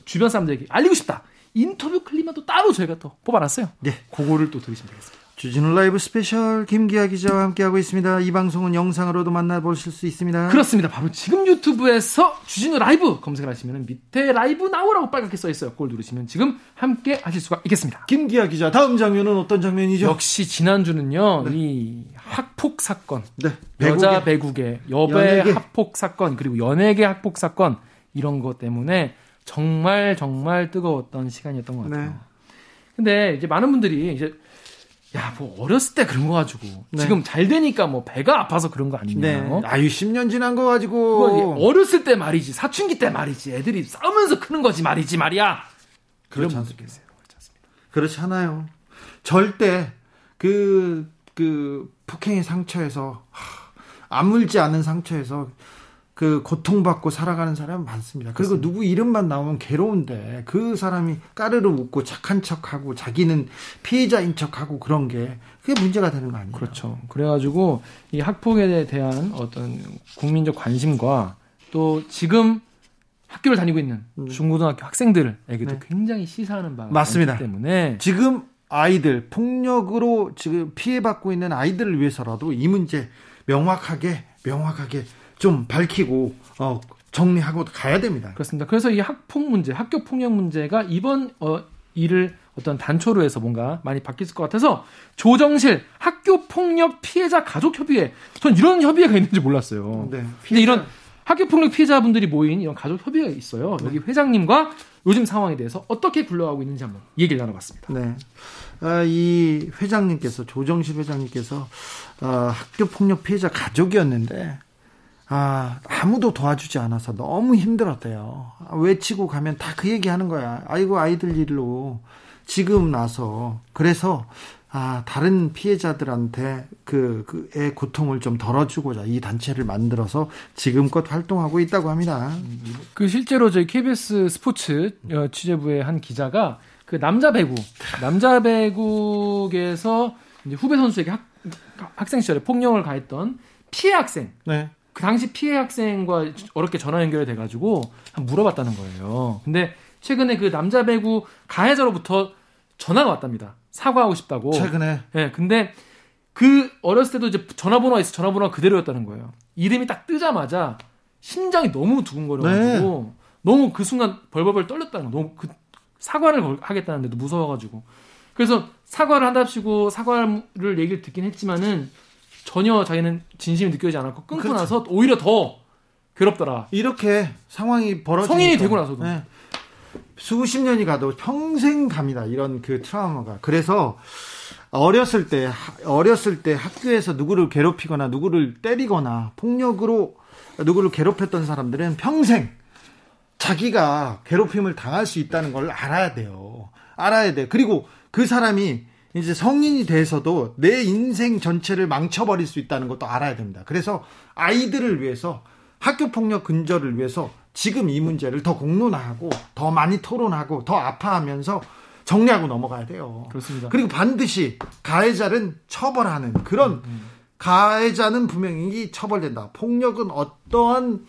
주변 사람들에게 알리고 싶다. 인터뷰 또 따로 저희가 또 뽑아놨어요. 네. 그거를 또 들으시면 되겠습니다. 주진우 라이브 스페셜 김기아 기자와 함께하고 있습니다. 이 방송은 영상으로도 만나보실 수 있습니다. 그렇습니다. 바로 지금 유튜브에서 주진우 라이브 검색을 하시면 밑에 라이브 나오라고 빨갛게 써 있어요. 그걸 누르시면 지금 함께 하실 수가 있겠습니다. 김기아 기자 다음 장면은 어떤 장면이죠? 역시 지난주는요. 네. 이 학폭 사건, 네. 여자 배구계 연예 연예계. 학폭 사건 그리고 연예계 학폭 사건 이런 것 때문에 정말 정말 뜨거웠던 시간이었던 것 같아요. 네. 근데 이제 많은 분들이 이제 야, 뭐 어렸을 때 그런 거 가지고 네. 지금 잘 되니까 뭐 배가 아파서 그런 거 아니냐? 네. 아유 10년 지난 거 가지고 어렸을 때 말이지 사춘기 때 말이지 애들이 싸우면서 크는 거지 말이지 말이야. 그렇지 않습니까? 그렇지 않습니다. 그렇지 않아요. 절대 그그 그 폭행의 상처에서 아물지 않은 상처에서 그 고통받고 살아가는 사람 많습니다. 그리고 그렇습니다. 누구 이름만 나오면 괴로운데 그 사람이 까르르 웃고 착한 척하고 자기는 피해자인 척하고 그런 게 그게 문제가 되는 거 아니에요? 그렇죠. 그래가지고 이 학폭에 대한 어떤 국민적 관심과 또 지금 학교를 다니고 있는 네. 중고등학교 학생들에게도 네. 굉장히 시사하는 바가 맞습니다. 때문에 지금 아이들 폭력으로 지금 피해받고 있는 아이들을 위해서라도 이 문제 명확하게 명확하게 좀 밝히고 어, 정리하고 가야 됩니다. 그렇습니다. 그래서 이 학폭 문제, 학교 폭력 문제가 이번 어, 일을 어떤 단초로 해서 뭔가 많이 바뀌었을 것 같아서 조정실 학교 폭력 피해자 가족 협의회 전 이런 협의회가 있는지 몰랐어요. 네. 근데 이런 학교 폭력 피해자분들이 모인 이런 가족 협의회가 있어요. 네. 여기 회장님과 요즘 상황에 대해서 어떻게 굴러가고 있는지 한번 얘기를 나눠봤습니다. 네. 아, 이 회장님께서 조정실 회장님께서 어, 학교 폭력 피해자 가족이었는데 아, 아무도 도와주지 않아서 너무 힘들었대요. 외치고 가면 다 그 얘기 하는 거야. 아이고, 아이들 일로. 지금 나서. 그래서, 아, 다른 피해자들한테 그, 그의 고통을 좀 덜어주고자 이 단체를 만들어서 지금껏 활동하고 있다고 합니다. 그 실제로 저희 KBS 스포츠 어, 취재부의 한 기자가 그 남자 배구, 남자 배구에서 후배 선수에게 학, 학생 시절에 폭력을 가했던 피해 학생. 네. 그 당시 피해 학생과 어렵게 전화 연결이 돼가지고 물어봤다는 거예요. 근데 최근에 그 남자 배구 가해자로부터 전화가 왔답니다. 사과하고 싶다고. 최근에. 예. 네, 근데 그 어렸을 때도 이제 전화번호가 있어 전화번호가 그대로였다는 거예요. 이름이 딱 뜨자마자 심장이 너무 두근거려가지고 네. 너무 그 순간 벌벌벌 떨렸다는 거. 너무 그 사과를 하겠다는데도 무서워가지고. 그래서 사과를 한답시고 사과를 얘기를 듣긴 했지만은 전혀 자기는 진심이 느껴지지 않았고 끊고 그렇죠. 나서 오히려 더 괴롭더라. 이렇게 상황이 벌어지 성인이 되고 나서도 네. 수십 년이 가도 평생 갑니다. 이런 그 트라우마가. 그래서 어렸을 때 어렸을 때 학교에서 누구를 괴롭히거나 누구를 때리거나 폭력으로 누구를 괴롭혔던 사람들은 평생 자기가 괴롭힘을 당할 수 있다는 걸 알아야 돼요. 알아야 돼. 그리고 그 사람이 이제 성인이 돼서도 내 인생 전체를 망쳐버릴 수 있다는 것도 알아야 됩니다. 그래서 아이들을 위해서 학교 폭력 근절을 위해서 지금 이 문제를 더 공론화하고 더 많이 토론하고 더 아파하면서 정리하고 넘어가야 돼요. 그렇습니다. 그리고 반드시 가해자는 처벌하는 그런 음, 음. 가해자는 분명히 처벌된다. 폭력은 어떠한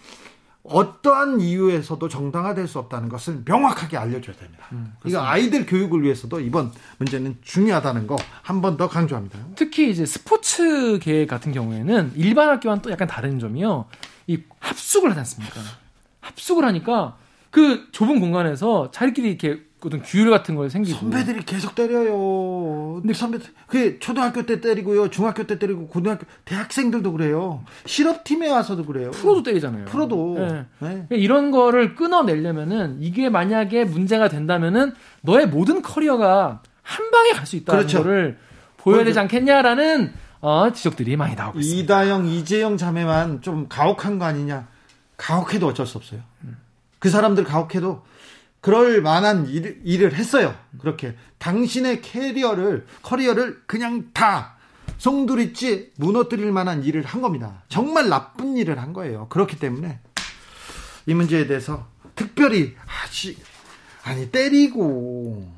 어떠한 이유에서도 정당화될 수 없다는 것을 명확하게 알려줘야 됩니다. 음, 이거 아이들 교육을 위해서도 이번 문제는 중요하다는 거 한 번 더 강조합니다. 특히 이제 스포츠계 같은 경우에는 일반 학교와는 또 약간 다른 점이요. 이 합숙을 하지 않습니까? 합숙을 하니까 그 좁은 공간에서 자기끼리 이렇게 어떤 규율 같은 걸 생기고 선배들이 계속 때려요. 근데 선배 그 초등학교 때 때리고요, 중학교 때 때리고 고등학교 대학생들도 그래요. 실업팀에 와서도 그래요. 프로도 때리잖아요. 프로도 네. 네. 그러니까 이런 거를 끊어내려면은 이게 만약에 문제가 된다면은 너의 모든 커리어가 한 방에 갈 수 있다는 그렇죠. 거를 보여야 되지 않겠냐라는 어, 지적들이 많이 나오고 있습니다. 이다영, 이재영 자매만 좀 가혹한 거 아니냐? 가혹해도 어쩔 수 없어요. 그 사람들 가혹해도 그럴 만한 일, 일을 했어요. 그렇게 당신의 캐리어를 커리어를 그냥 다 송두리째 무너뜨릴 만한 일을 한 겁니다. 정말 나쁜 일을 한 거예요. 그렇기 때문에 이 문제에 대해서 특별히 아시 아니 때리고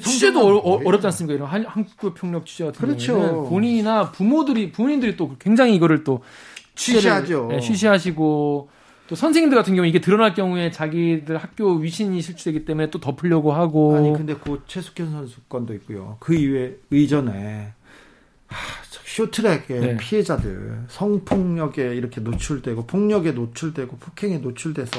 취재도 어, 렵지 않습니까? 이런 한, 한국 평력 취재 같은 그렇죠. 경우는 본인이나 부모들이 부모님들이 또 굉장히 이거를 또 취재하죠. 네, 취재하시고 또 선생님들 같은 경우 이게 드러날 경우에 자기들 학교 위신이 실추되기 때문에 또 덮으려고 하고 아니 근데 그 최숙현 선수 건도 있고요. 그 이후에 의전에 쇼트랙의 네. 피해자들 성폭력에 이렇게 노출되고 폭력에 노출되고 폭행에 노출돼서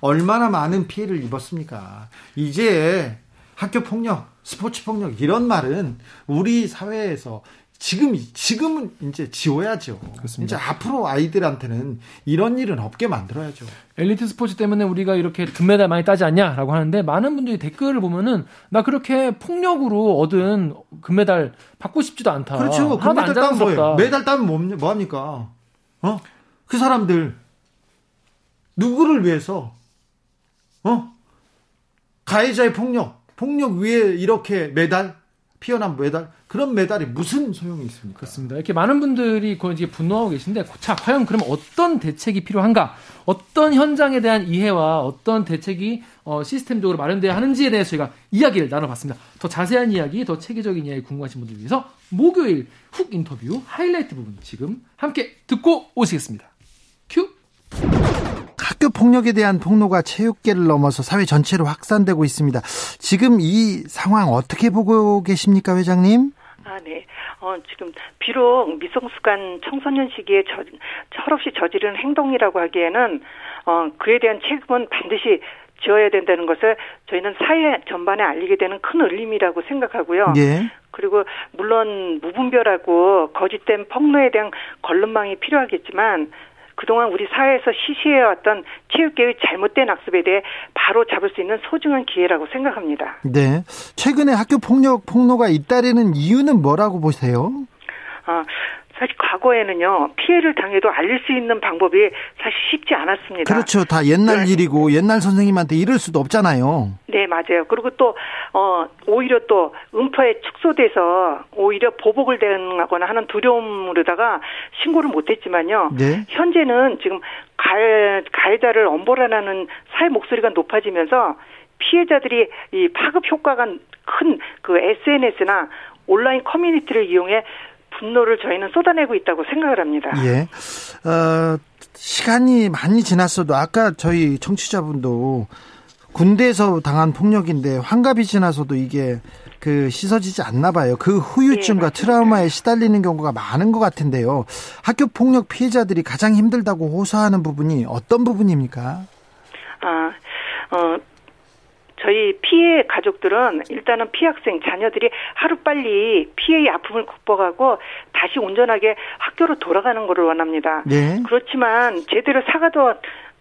얼마나 많은 피해를 입었습니까? 이제 학교 폭력, 스포츠 폭력 이런 말은 우리 사회에서 지금 지금은 이제 지워야죠. 그렇습니다. 이제 앞으로 아이들한테는 이런 일은 없게 만들어야죠. 엘리트 스포츠 때문에 우리가 이렇게 금메달 많이 따지 않냐라고 하는데 많은 분들이 댓글을 보면은 나 그렇게 폭력으로 얻은 금메달 받고 싶지도 않다. 그렇죠. 금메달 따면 뭐예요? 메달 따면 뭐, 뭐 합니까? 어? 그 사람들 누구를 위해서 어? 가해자의 폭력, 폭력 위에 이렇게 메달 피어난 메달 그런 메달이 무슨 소용이 있습니까? 그렇습니다. 이렇게 많은 분들이 이제 분노하고 계신데 자 과연 그럼 어떤 대책이 필요한가? 어떤 현장에 대한 이해와 어떤 대책이 어, 시스템적으로 마련돼야 하는지에 대해서 저희가 이야기를 나눠봤습니다. 더 자세한 이야기, 더 체계적인 이야기 궁금하신 분들 위해서 목요일 훅 인터뷰 하이라이트 부분 지금 함께 듣고 오시겠습니다. 큐. 학교 폭력에 대한 폭로가 체육계를 넘어서 사회 전체로 확산되고 있습니다. 지금 이 상황 어떻게 보고 계십니까, 회장님? 아, 네. 어, 지금 비록 미성숙한 청소년 시기에 저, 철없이 저지른 행동이라고 하기에는 어, 그에 대한 책임은 반드시 지어야 된다는 것을 저희는 사회 전반에 알리게 되는 큰 울림이라고 생각하고요. 예. 그리고 물론 무분별하고 거짓된 폭로에 대한 걸름망이 필요하겠지만 그동안 우리 사회에서 시시해왔던 체육계의 잘못된 학습에 대해 바로 잡을 수 있는 소중한 기회라고 생각합니다. 네. 최근에 학교 폭력 폭로가 잇따르는 이유는 뭐라고 보세요? 아, 사실 과거에는요 피해를 당해도 알릴 수 있는 방법이 사실 쉽지 않았습니다. 그렇죠. 다 옛날 네. 일이고 옛날 선생님한테 이럴 수도 없잖아요. 네 맞아요. 그리고 또 어, 오히려 또 음파에 축소돼서 오히려 보복을 대응하거나 하는 두려움으로다가 신고를 못했지만요. 네. 현재는 지금 가해, 가해자를 엄벌하는 사회 목소리가 높아지면서 피해자들이 이 파급 효과가 큰 그 SNS나 온라인 커뮤니티를 이용해 분노를 저희는 쏟아내고 있다고 생각을 합니다. 예. 어, 시간이 많이 지났어도 아까 저희 청취자분도 군대에서 당한 폭력인데 환갑이 지나서도 이게 그 씻어지지 않나 봐요. 그 후유증과 네, 트라우마에 시달리는 경우가 많은 것 같은데요. 학교 폭력 피해자들이 가장 힘들다고 호소하는 부분이 어떤 부분입니까? 아, 어, 저희 피해 가족들은 일단은 피학생 자녀들이 하루빨리 피해의 아픔을 극복하고 다시 온전하게 학교로 돌아가는 것을 원합니다. 네. 그렇지만 제대로 사과도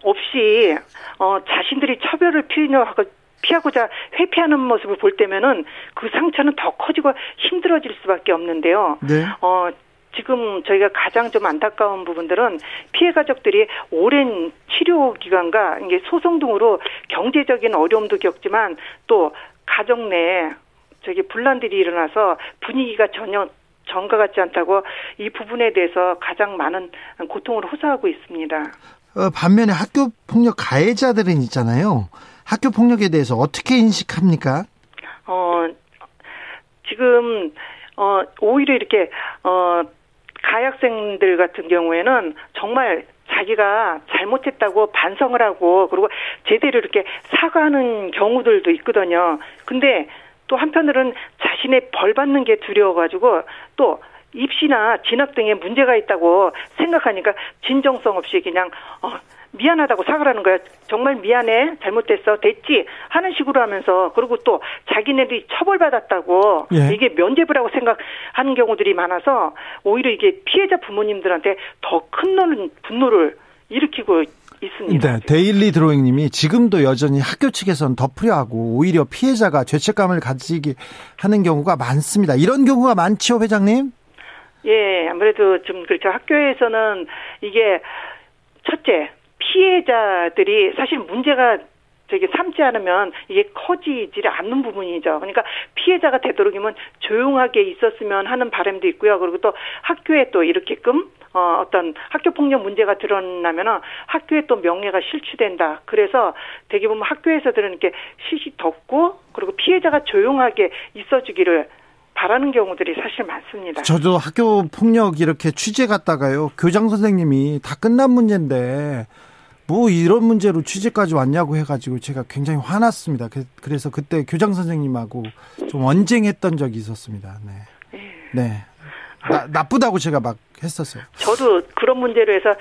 없이 어 자신들이 처벌을 피하고 피하고자 회피하는 모습을 볼 때면은 그 상처는 더 커지고 힘들어질 수밖에 없는데요. 네. 어 지금 저희가 가장 좀 안타까운 부분들은 피해 가족들이 오랜 치료 기간과 이게 소송 등으로 경제적인 어려움도 겪지만 또 가정 내에 저기 분란들이 일어나서 분위기가 전혀 전과 같지 않다고 이 부분에 대해서 가장 많은 고통을 호소하고 있습니다. 어, 반면에 학교 폭력 가해자들은 있잖아요. 학교 폭력에 대해서 어떻게 인식합니까? 어, 지금, 어, 오히려 이렇게, 어, 가학생들 같은 경우에는 정말 자기가 잘못했다고 반성을 하고 그리고 제대로 이렇게 사과하는 경우들도 있거든요. 근데 또 한편으로는 자신의 벌 받는 게 두려워가지고 또 입시나 진학 등에 문제가 있다고 생각하니까 진정성 없이 그냥 어 미안하다고 사과를 하는 거야. 정말 미안해. 잘못됐어. 됐지. 하는 식으로 하면서 그리고 또 자기네들이 처벌받았다고 예. 이게 면죄부라고 생각하는 경우들이 많아서 오히려 이게 피해자 부모님들한테 더 큰 분노를 일으키고 있습니다. 네, 데일리 드로잉님이 지금도 여전히 학교 측에서는 덮으려 하고 오히려 피해자가 죄책감을 가지게 하는 경우가 많습니다. 이런 경우가 많지요, 회장님? 예, 아무래도 좀 그렇죠. 학교에서는 이게 첫째 피해자들이 사실 문제가 저기 삼지 않으면 이게 커지지 않는 부분이죠. 그러니까 피해자가 되도록이면 조용하게 있었으면 하는 바람도 있고요. 그리고 또 학교에 또 이렇게끔 어, 어떤 학교 폭력 문제가 드러나면은 학교에 또 명예가 실추된다. 그래서 대개 보면 학교에서들은 이렇게 시시 덮고 그리고 피해자가 조용하게 있어주기를 바라는 경우들이 사실 많습니다. 저도 학교 폭력 이렇게 취재 갔다가요. 교장 선생님이 다 끝난 문제인데 뭐 이런 문제로 취재까지 왔냐고 해가지고 제가 굉장히 화났습니다. 그, 그래서 그때 교장 선생님하고 좀 언쟁했던 적이 있었습니다. 네. 네. 나, 나쁘다고 제가 막 했었어요. 저도 그런 문제로 해서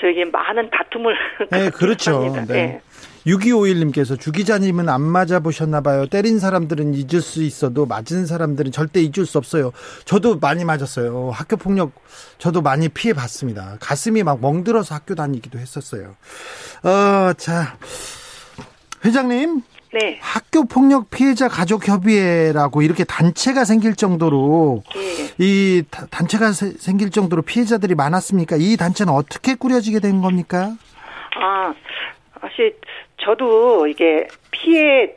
저기 많은 다툼을 네, 그렇죠. 네. 네. 6251님께서 주 기자님은 안 맞아 보셨나 봐요. 때린 사람들은 잊을 수 있어도 맞은 사람들은 절대 잊을 수 없어요. 저도 많이 맞았어요. 학교 폭력 저도 많이 피해 봤습니다. 가슴이 막 멍들어서 학교 다니기도 했었어요. 어, 자. 회장님. 네. 학교 폭력 피해자 가족 협의회라고 이렇게 단체가 생길 정도로 네. 이 단체가 생길 정도로 피해자들이 많았습니까? 이 단체는 어떻게 꾸려지게 된 겁니까? 아, 사실 저도 이게 피해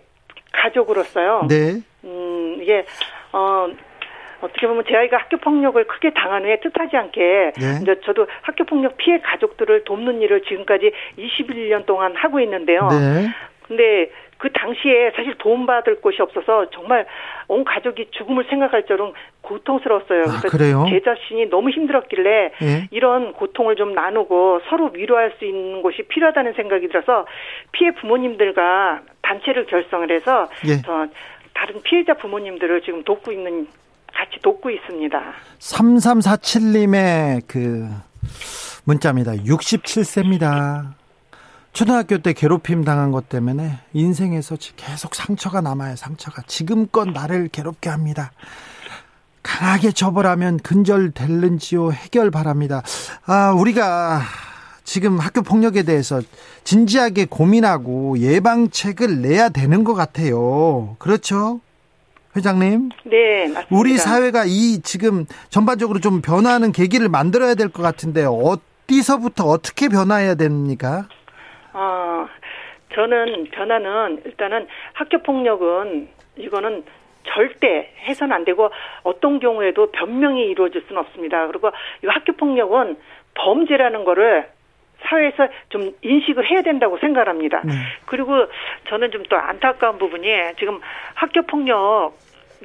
가족으로서요. 네. 음, 이게 어 어떻게 보면 제 아이가 학교 폭력을 크게 당한 후에 뜻하지 않게 네. 이제 저도 학교 폭력 피해 가족들을 돕는 일을 지금까지 21년 동안 하고 있는데요. 네. 근데 그 당시에 사실 도움받을 곳이 없어서 정말 온 가족이 죽음을 생각할 정도로 고통스러웠어요. 아, 그래서 그래요? 제 자신이 너무 힘들었길래 예? 이런 고통을 좀 나누고 서로 위로할 수 있는 곳이 필요하다는 생각이 들어서 피해 부모님들과 단체를 결성을 해서 예. 더 다른 피해자 부모님들을 지금 돕고 있는 같이 돕고 있습니다. 3347님의 그 문자입니다. 67세입니다. 초등학교 때 괴롭힘 당한 것 때문에 인생에서 계속 상처가 남아요, 상처가. 지금껏 나를 괴롭게 합니다. 강하게 처벌하면 근절될는지요, 해결 바랍니다. 아, 우리가 지금 학교 폭력에 대해서 진지하게 고민하고 예방책을 내야 되는 것 같아요. 그렇죠? 회장님? 네, 맞습니다. 우리 사회가 이 지금 전반적으로 좀 변화하는 계기를 만들어야 될 것 같은데 어디서부터 어떻게 변화해야 됩니까? 어, 저는 변화는 일단은 학교 폭력은 이거는 절대 해서는 안 되고 어떤 경우에도 변명이 이루어질 수는 없습니다. 그리고 이 학교 폭력은 범죄라는 거를 사회에서 좀 인식을 해야 된다고 생각합니다. 네. 그리고 저는 좀 또 안타까운 부분이 지금 학교 폭력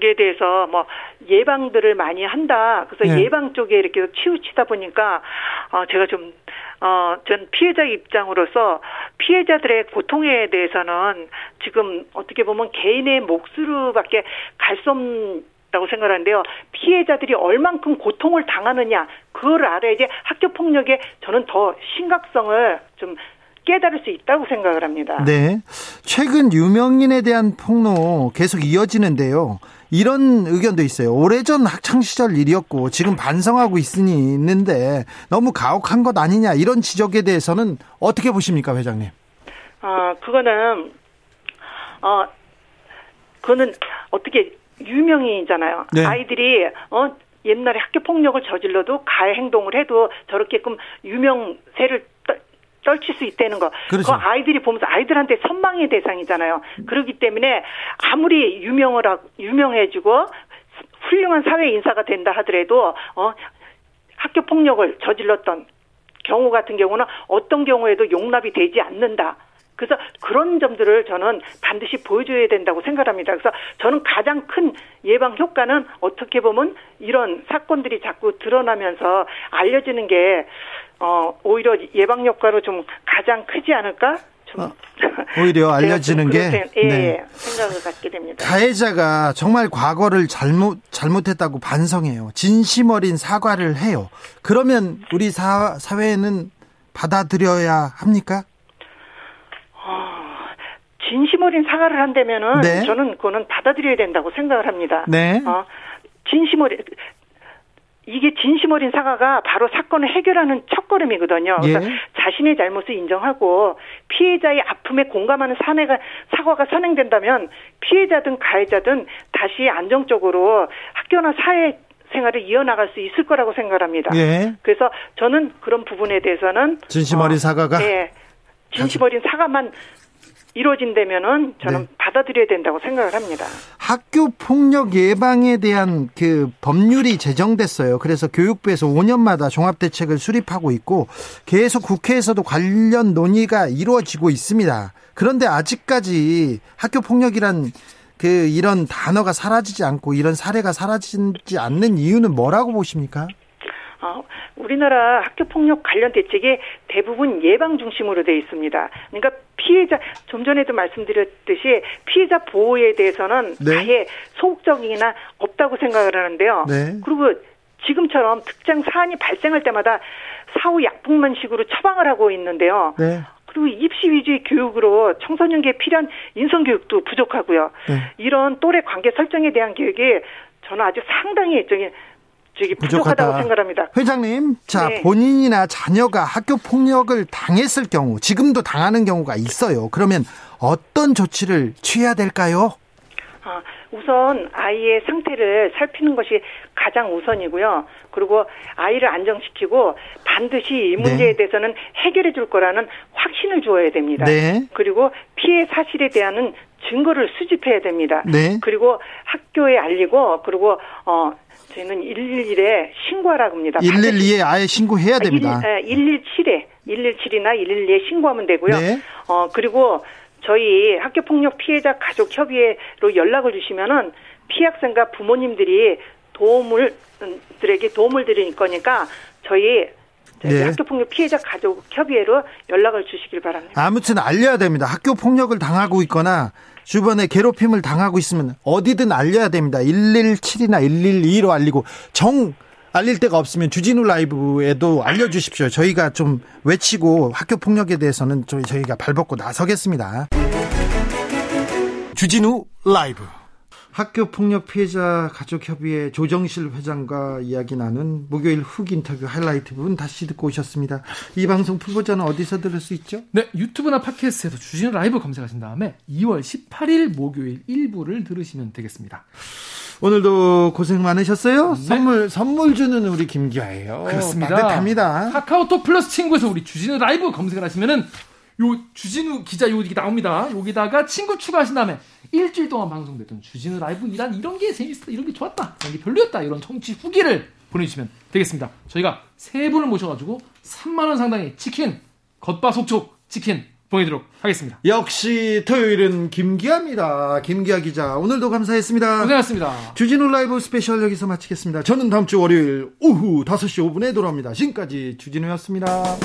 에 대해서 뭐 예방들을 많이 한다. 그래서 네. 예방 쪽에 이렇게 치우치다 보니까 어 제가 좀 어, 전 피해자 입장으로서 피해자들의 고통에 대해서는 지금 어떻게 보면 개인의 몫으로밖에 갈 수 없다고 생각하는데요. 피해자들이 얼만큼 고통을 당하느냐, 그걸 알아야지 학교 폭력에 저는 더 심각성을 좀 깨달을 수 있다고 생각을 합니다. 네. 최근 유명인에 대한 폭로 계속 이어지는데요. 이런 의견도 있어요. 오래전 학창 시절 일이었고 지금 반성하고 있으니 있는데 너무 가혹한 것 아니냐 이런 지적에 대해서는 어떻게 보십니까, 회장님? 어, 그거는 어 그거는 어떻게 유명인이잖아요. 네. 아이들이 어 옛날에 학교 폭력을 저질러도 가해 행동을 해도 저렇게끔 유명세를 떨칠 수 있다는 거. 그렇죠. 그 아이들이 보면서 아이들한테 선망의 대상이잖아요. 그렇기 때문에 아무리 유명을 유명해지고 훌륭한 사회 인사가 된다 하더라도 어 학교 폭력을 저질렀던 경우 같은 경우는 어떤 경우에도 용납이 되지 않는다. 그래서 그런 점들을 저는 반드시 보여줘야 된다고 생각합니다. 그래서 저는 가장 큰 예방 효과는 어떻게 보면 이런 사건들이 자꾸 드러나면서 알려지는 게 어, 오히려 예방 효과로 좀 가장 크지 않을까? 좀 어, 오히려 알려지는 게 예, 네. 생각을 갖게 됩니다. 가해자가 정말 과거를 잘못 잘못했다고 반성해요. 진심 어린 사과를 해요. 그러면 우리 사, 사회는 받아들여야 합니까? 어, 진심 어린 사과를 한다면은 네. 저는 그거는 받아들여야 된다고 생각을 합니다. 네. 어, 진심 어린 이게 진심 어린 사과가 바로 사건을 해결하는 첫걸음이거든요. 그래서 예. 자신의 잘못을 인정하고 피해자의 아픔에 공감하는 사내가 사과가 선행된다면 피해자든 가해자든 다시 안정적으로 학교나 사회 생활을 이어나갈 수 있을 거라고 생각합니다. 예. 그래서 저는 그런 부분에 대해서는 진심 어린 어, 사과가 예. 진심 어린 사과만 이루어진다면은 저는 네. 받아들여야 된다고 생각을 합니다. 학교 폭력 예방에 대한 그 법률이 제정됐어요. 그래서 교육부에서 5년마다 종합 대책을 수립하고 있고 계속 국회에서도 관련 논의가 이루어지고 있습니다. 그런데 아직까지 학교 폭력이란 그 이런 단어가 사라지지 않고 이런 사례가 사라지지 않는 이유는 뭐라고 보십니까? 어, 우리나라 학교 폭력 관련 대책이 대부분 예방 중심으로 되어 있습니다. 그러니까 피해자 좀 전에도 말씀드렸듯이 피해자 보호에 대해서는 네. 아예 소극적이나 없다고 생각을 하는데요. 네. 그리고 지금처럼 특정 사안이 발생할 때마다 사후 약품만식으로 처방을 하고 있는데요. 네. 그리고 입시 위주의 교육으로 청소년기에 필요한 인성 교육도 부족하고요. 네. 이런 또래 관계 설정에 대한 교육이 저는 아주 상당히 저기 저기 부족하다고 생각합니다. 회장님, 자 네. 본인이나 자녀가 학교 폭력을 당했을 경우, 지금도 당하는 경우가 있어요. 그러면 어떤 조치를 취해야 될까요? 아, 우선 아이의 상태를 살피는 것이 가장 우선이고요. 그리고 아이를 안정시키고 반드시 이 문제에 네. 대해서는 해결해 줄 거라는 확신을 주어야 됩니다. 네. 그리고 피해 사실에 대한 증거를 수집해야 됩니다. 네. 그리고 학교에 알리고 그리고 어 저희는 111에 신고하라고 합니다. 112에 아예 신고해야 됩니다. 1, 117에 117이나 112에 신고하면 되고요. 네. 어 그리고 저희 학교 폭력 피해자 가족 협의회로 연락을 주시면은 피학생과 부모님들이 도움을 들에게 도움을 드릴 거니까 저희 네. 학교 폭력 피해자 가족 협의회로 연락을 주시길 바랍니다. 아무튼 알려야 됩니다. 학교 폭력을 당하고 있거나 주변에 괴롭힘을 당하고 있으면 어디든 알려야 됩니다. 117이나 112로 알리고 정 알릴 데가 없으면 주진우 라이브에도 알려주십시오. 저희가 좀 외치고 학교 폭력에 대해서는 저희가 발벗고 나서겠습니다. 주진우 라이브. 학교 폭력 피해자 가족협의회 조정실 회장과 이야기 나눈 목요일 훅 인터뷰 하이라이트 부분 다시 듣고 오셨습니다. 이 방송 풀버전은 어디서 들을 수 있죠? 네, 유튜브나 팟캐스트에서 주진우 라이브 검색하신 다음에 2월 18일 목요일 1부를 들으시면 되겠습니다. 오늘도 고생 많으셨어요. 네. 선물 선물 주는 우리 김기아예요. 그렇습니다. 따뜻합니다. 카카오톡 플러스 친구에서 우리 주진우 라이브 검색을 하시면은 요 주진우 기자 요기 나옵니다. 여기다가 친구 추가하신 다음에 일주일 동안 방송됐던 주진우 라이브 이란 이런 게 재밌었다, 이런 게 좋았다, 이런 게 별로였다 이런 청취 후기를 보내주시면 되겠습니다. 저희가 세 분을 모셔가지고 3만 원 상당의 치킨 겉바속촉 치킨 보내도록 하겠습니다. 역시 토요일은 김기아입니다. 김기아 기자 오늘도 감사했습니다. 고생하셨습니다. 주진우 라이브 스페셜 여기서 마치겠습니다. 저는 다음 주 월요일 오후 5시 5분에 돌아옵니다. 지금까지 주진우였습니다.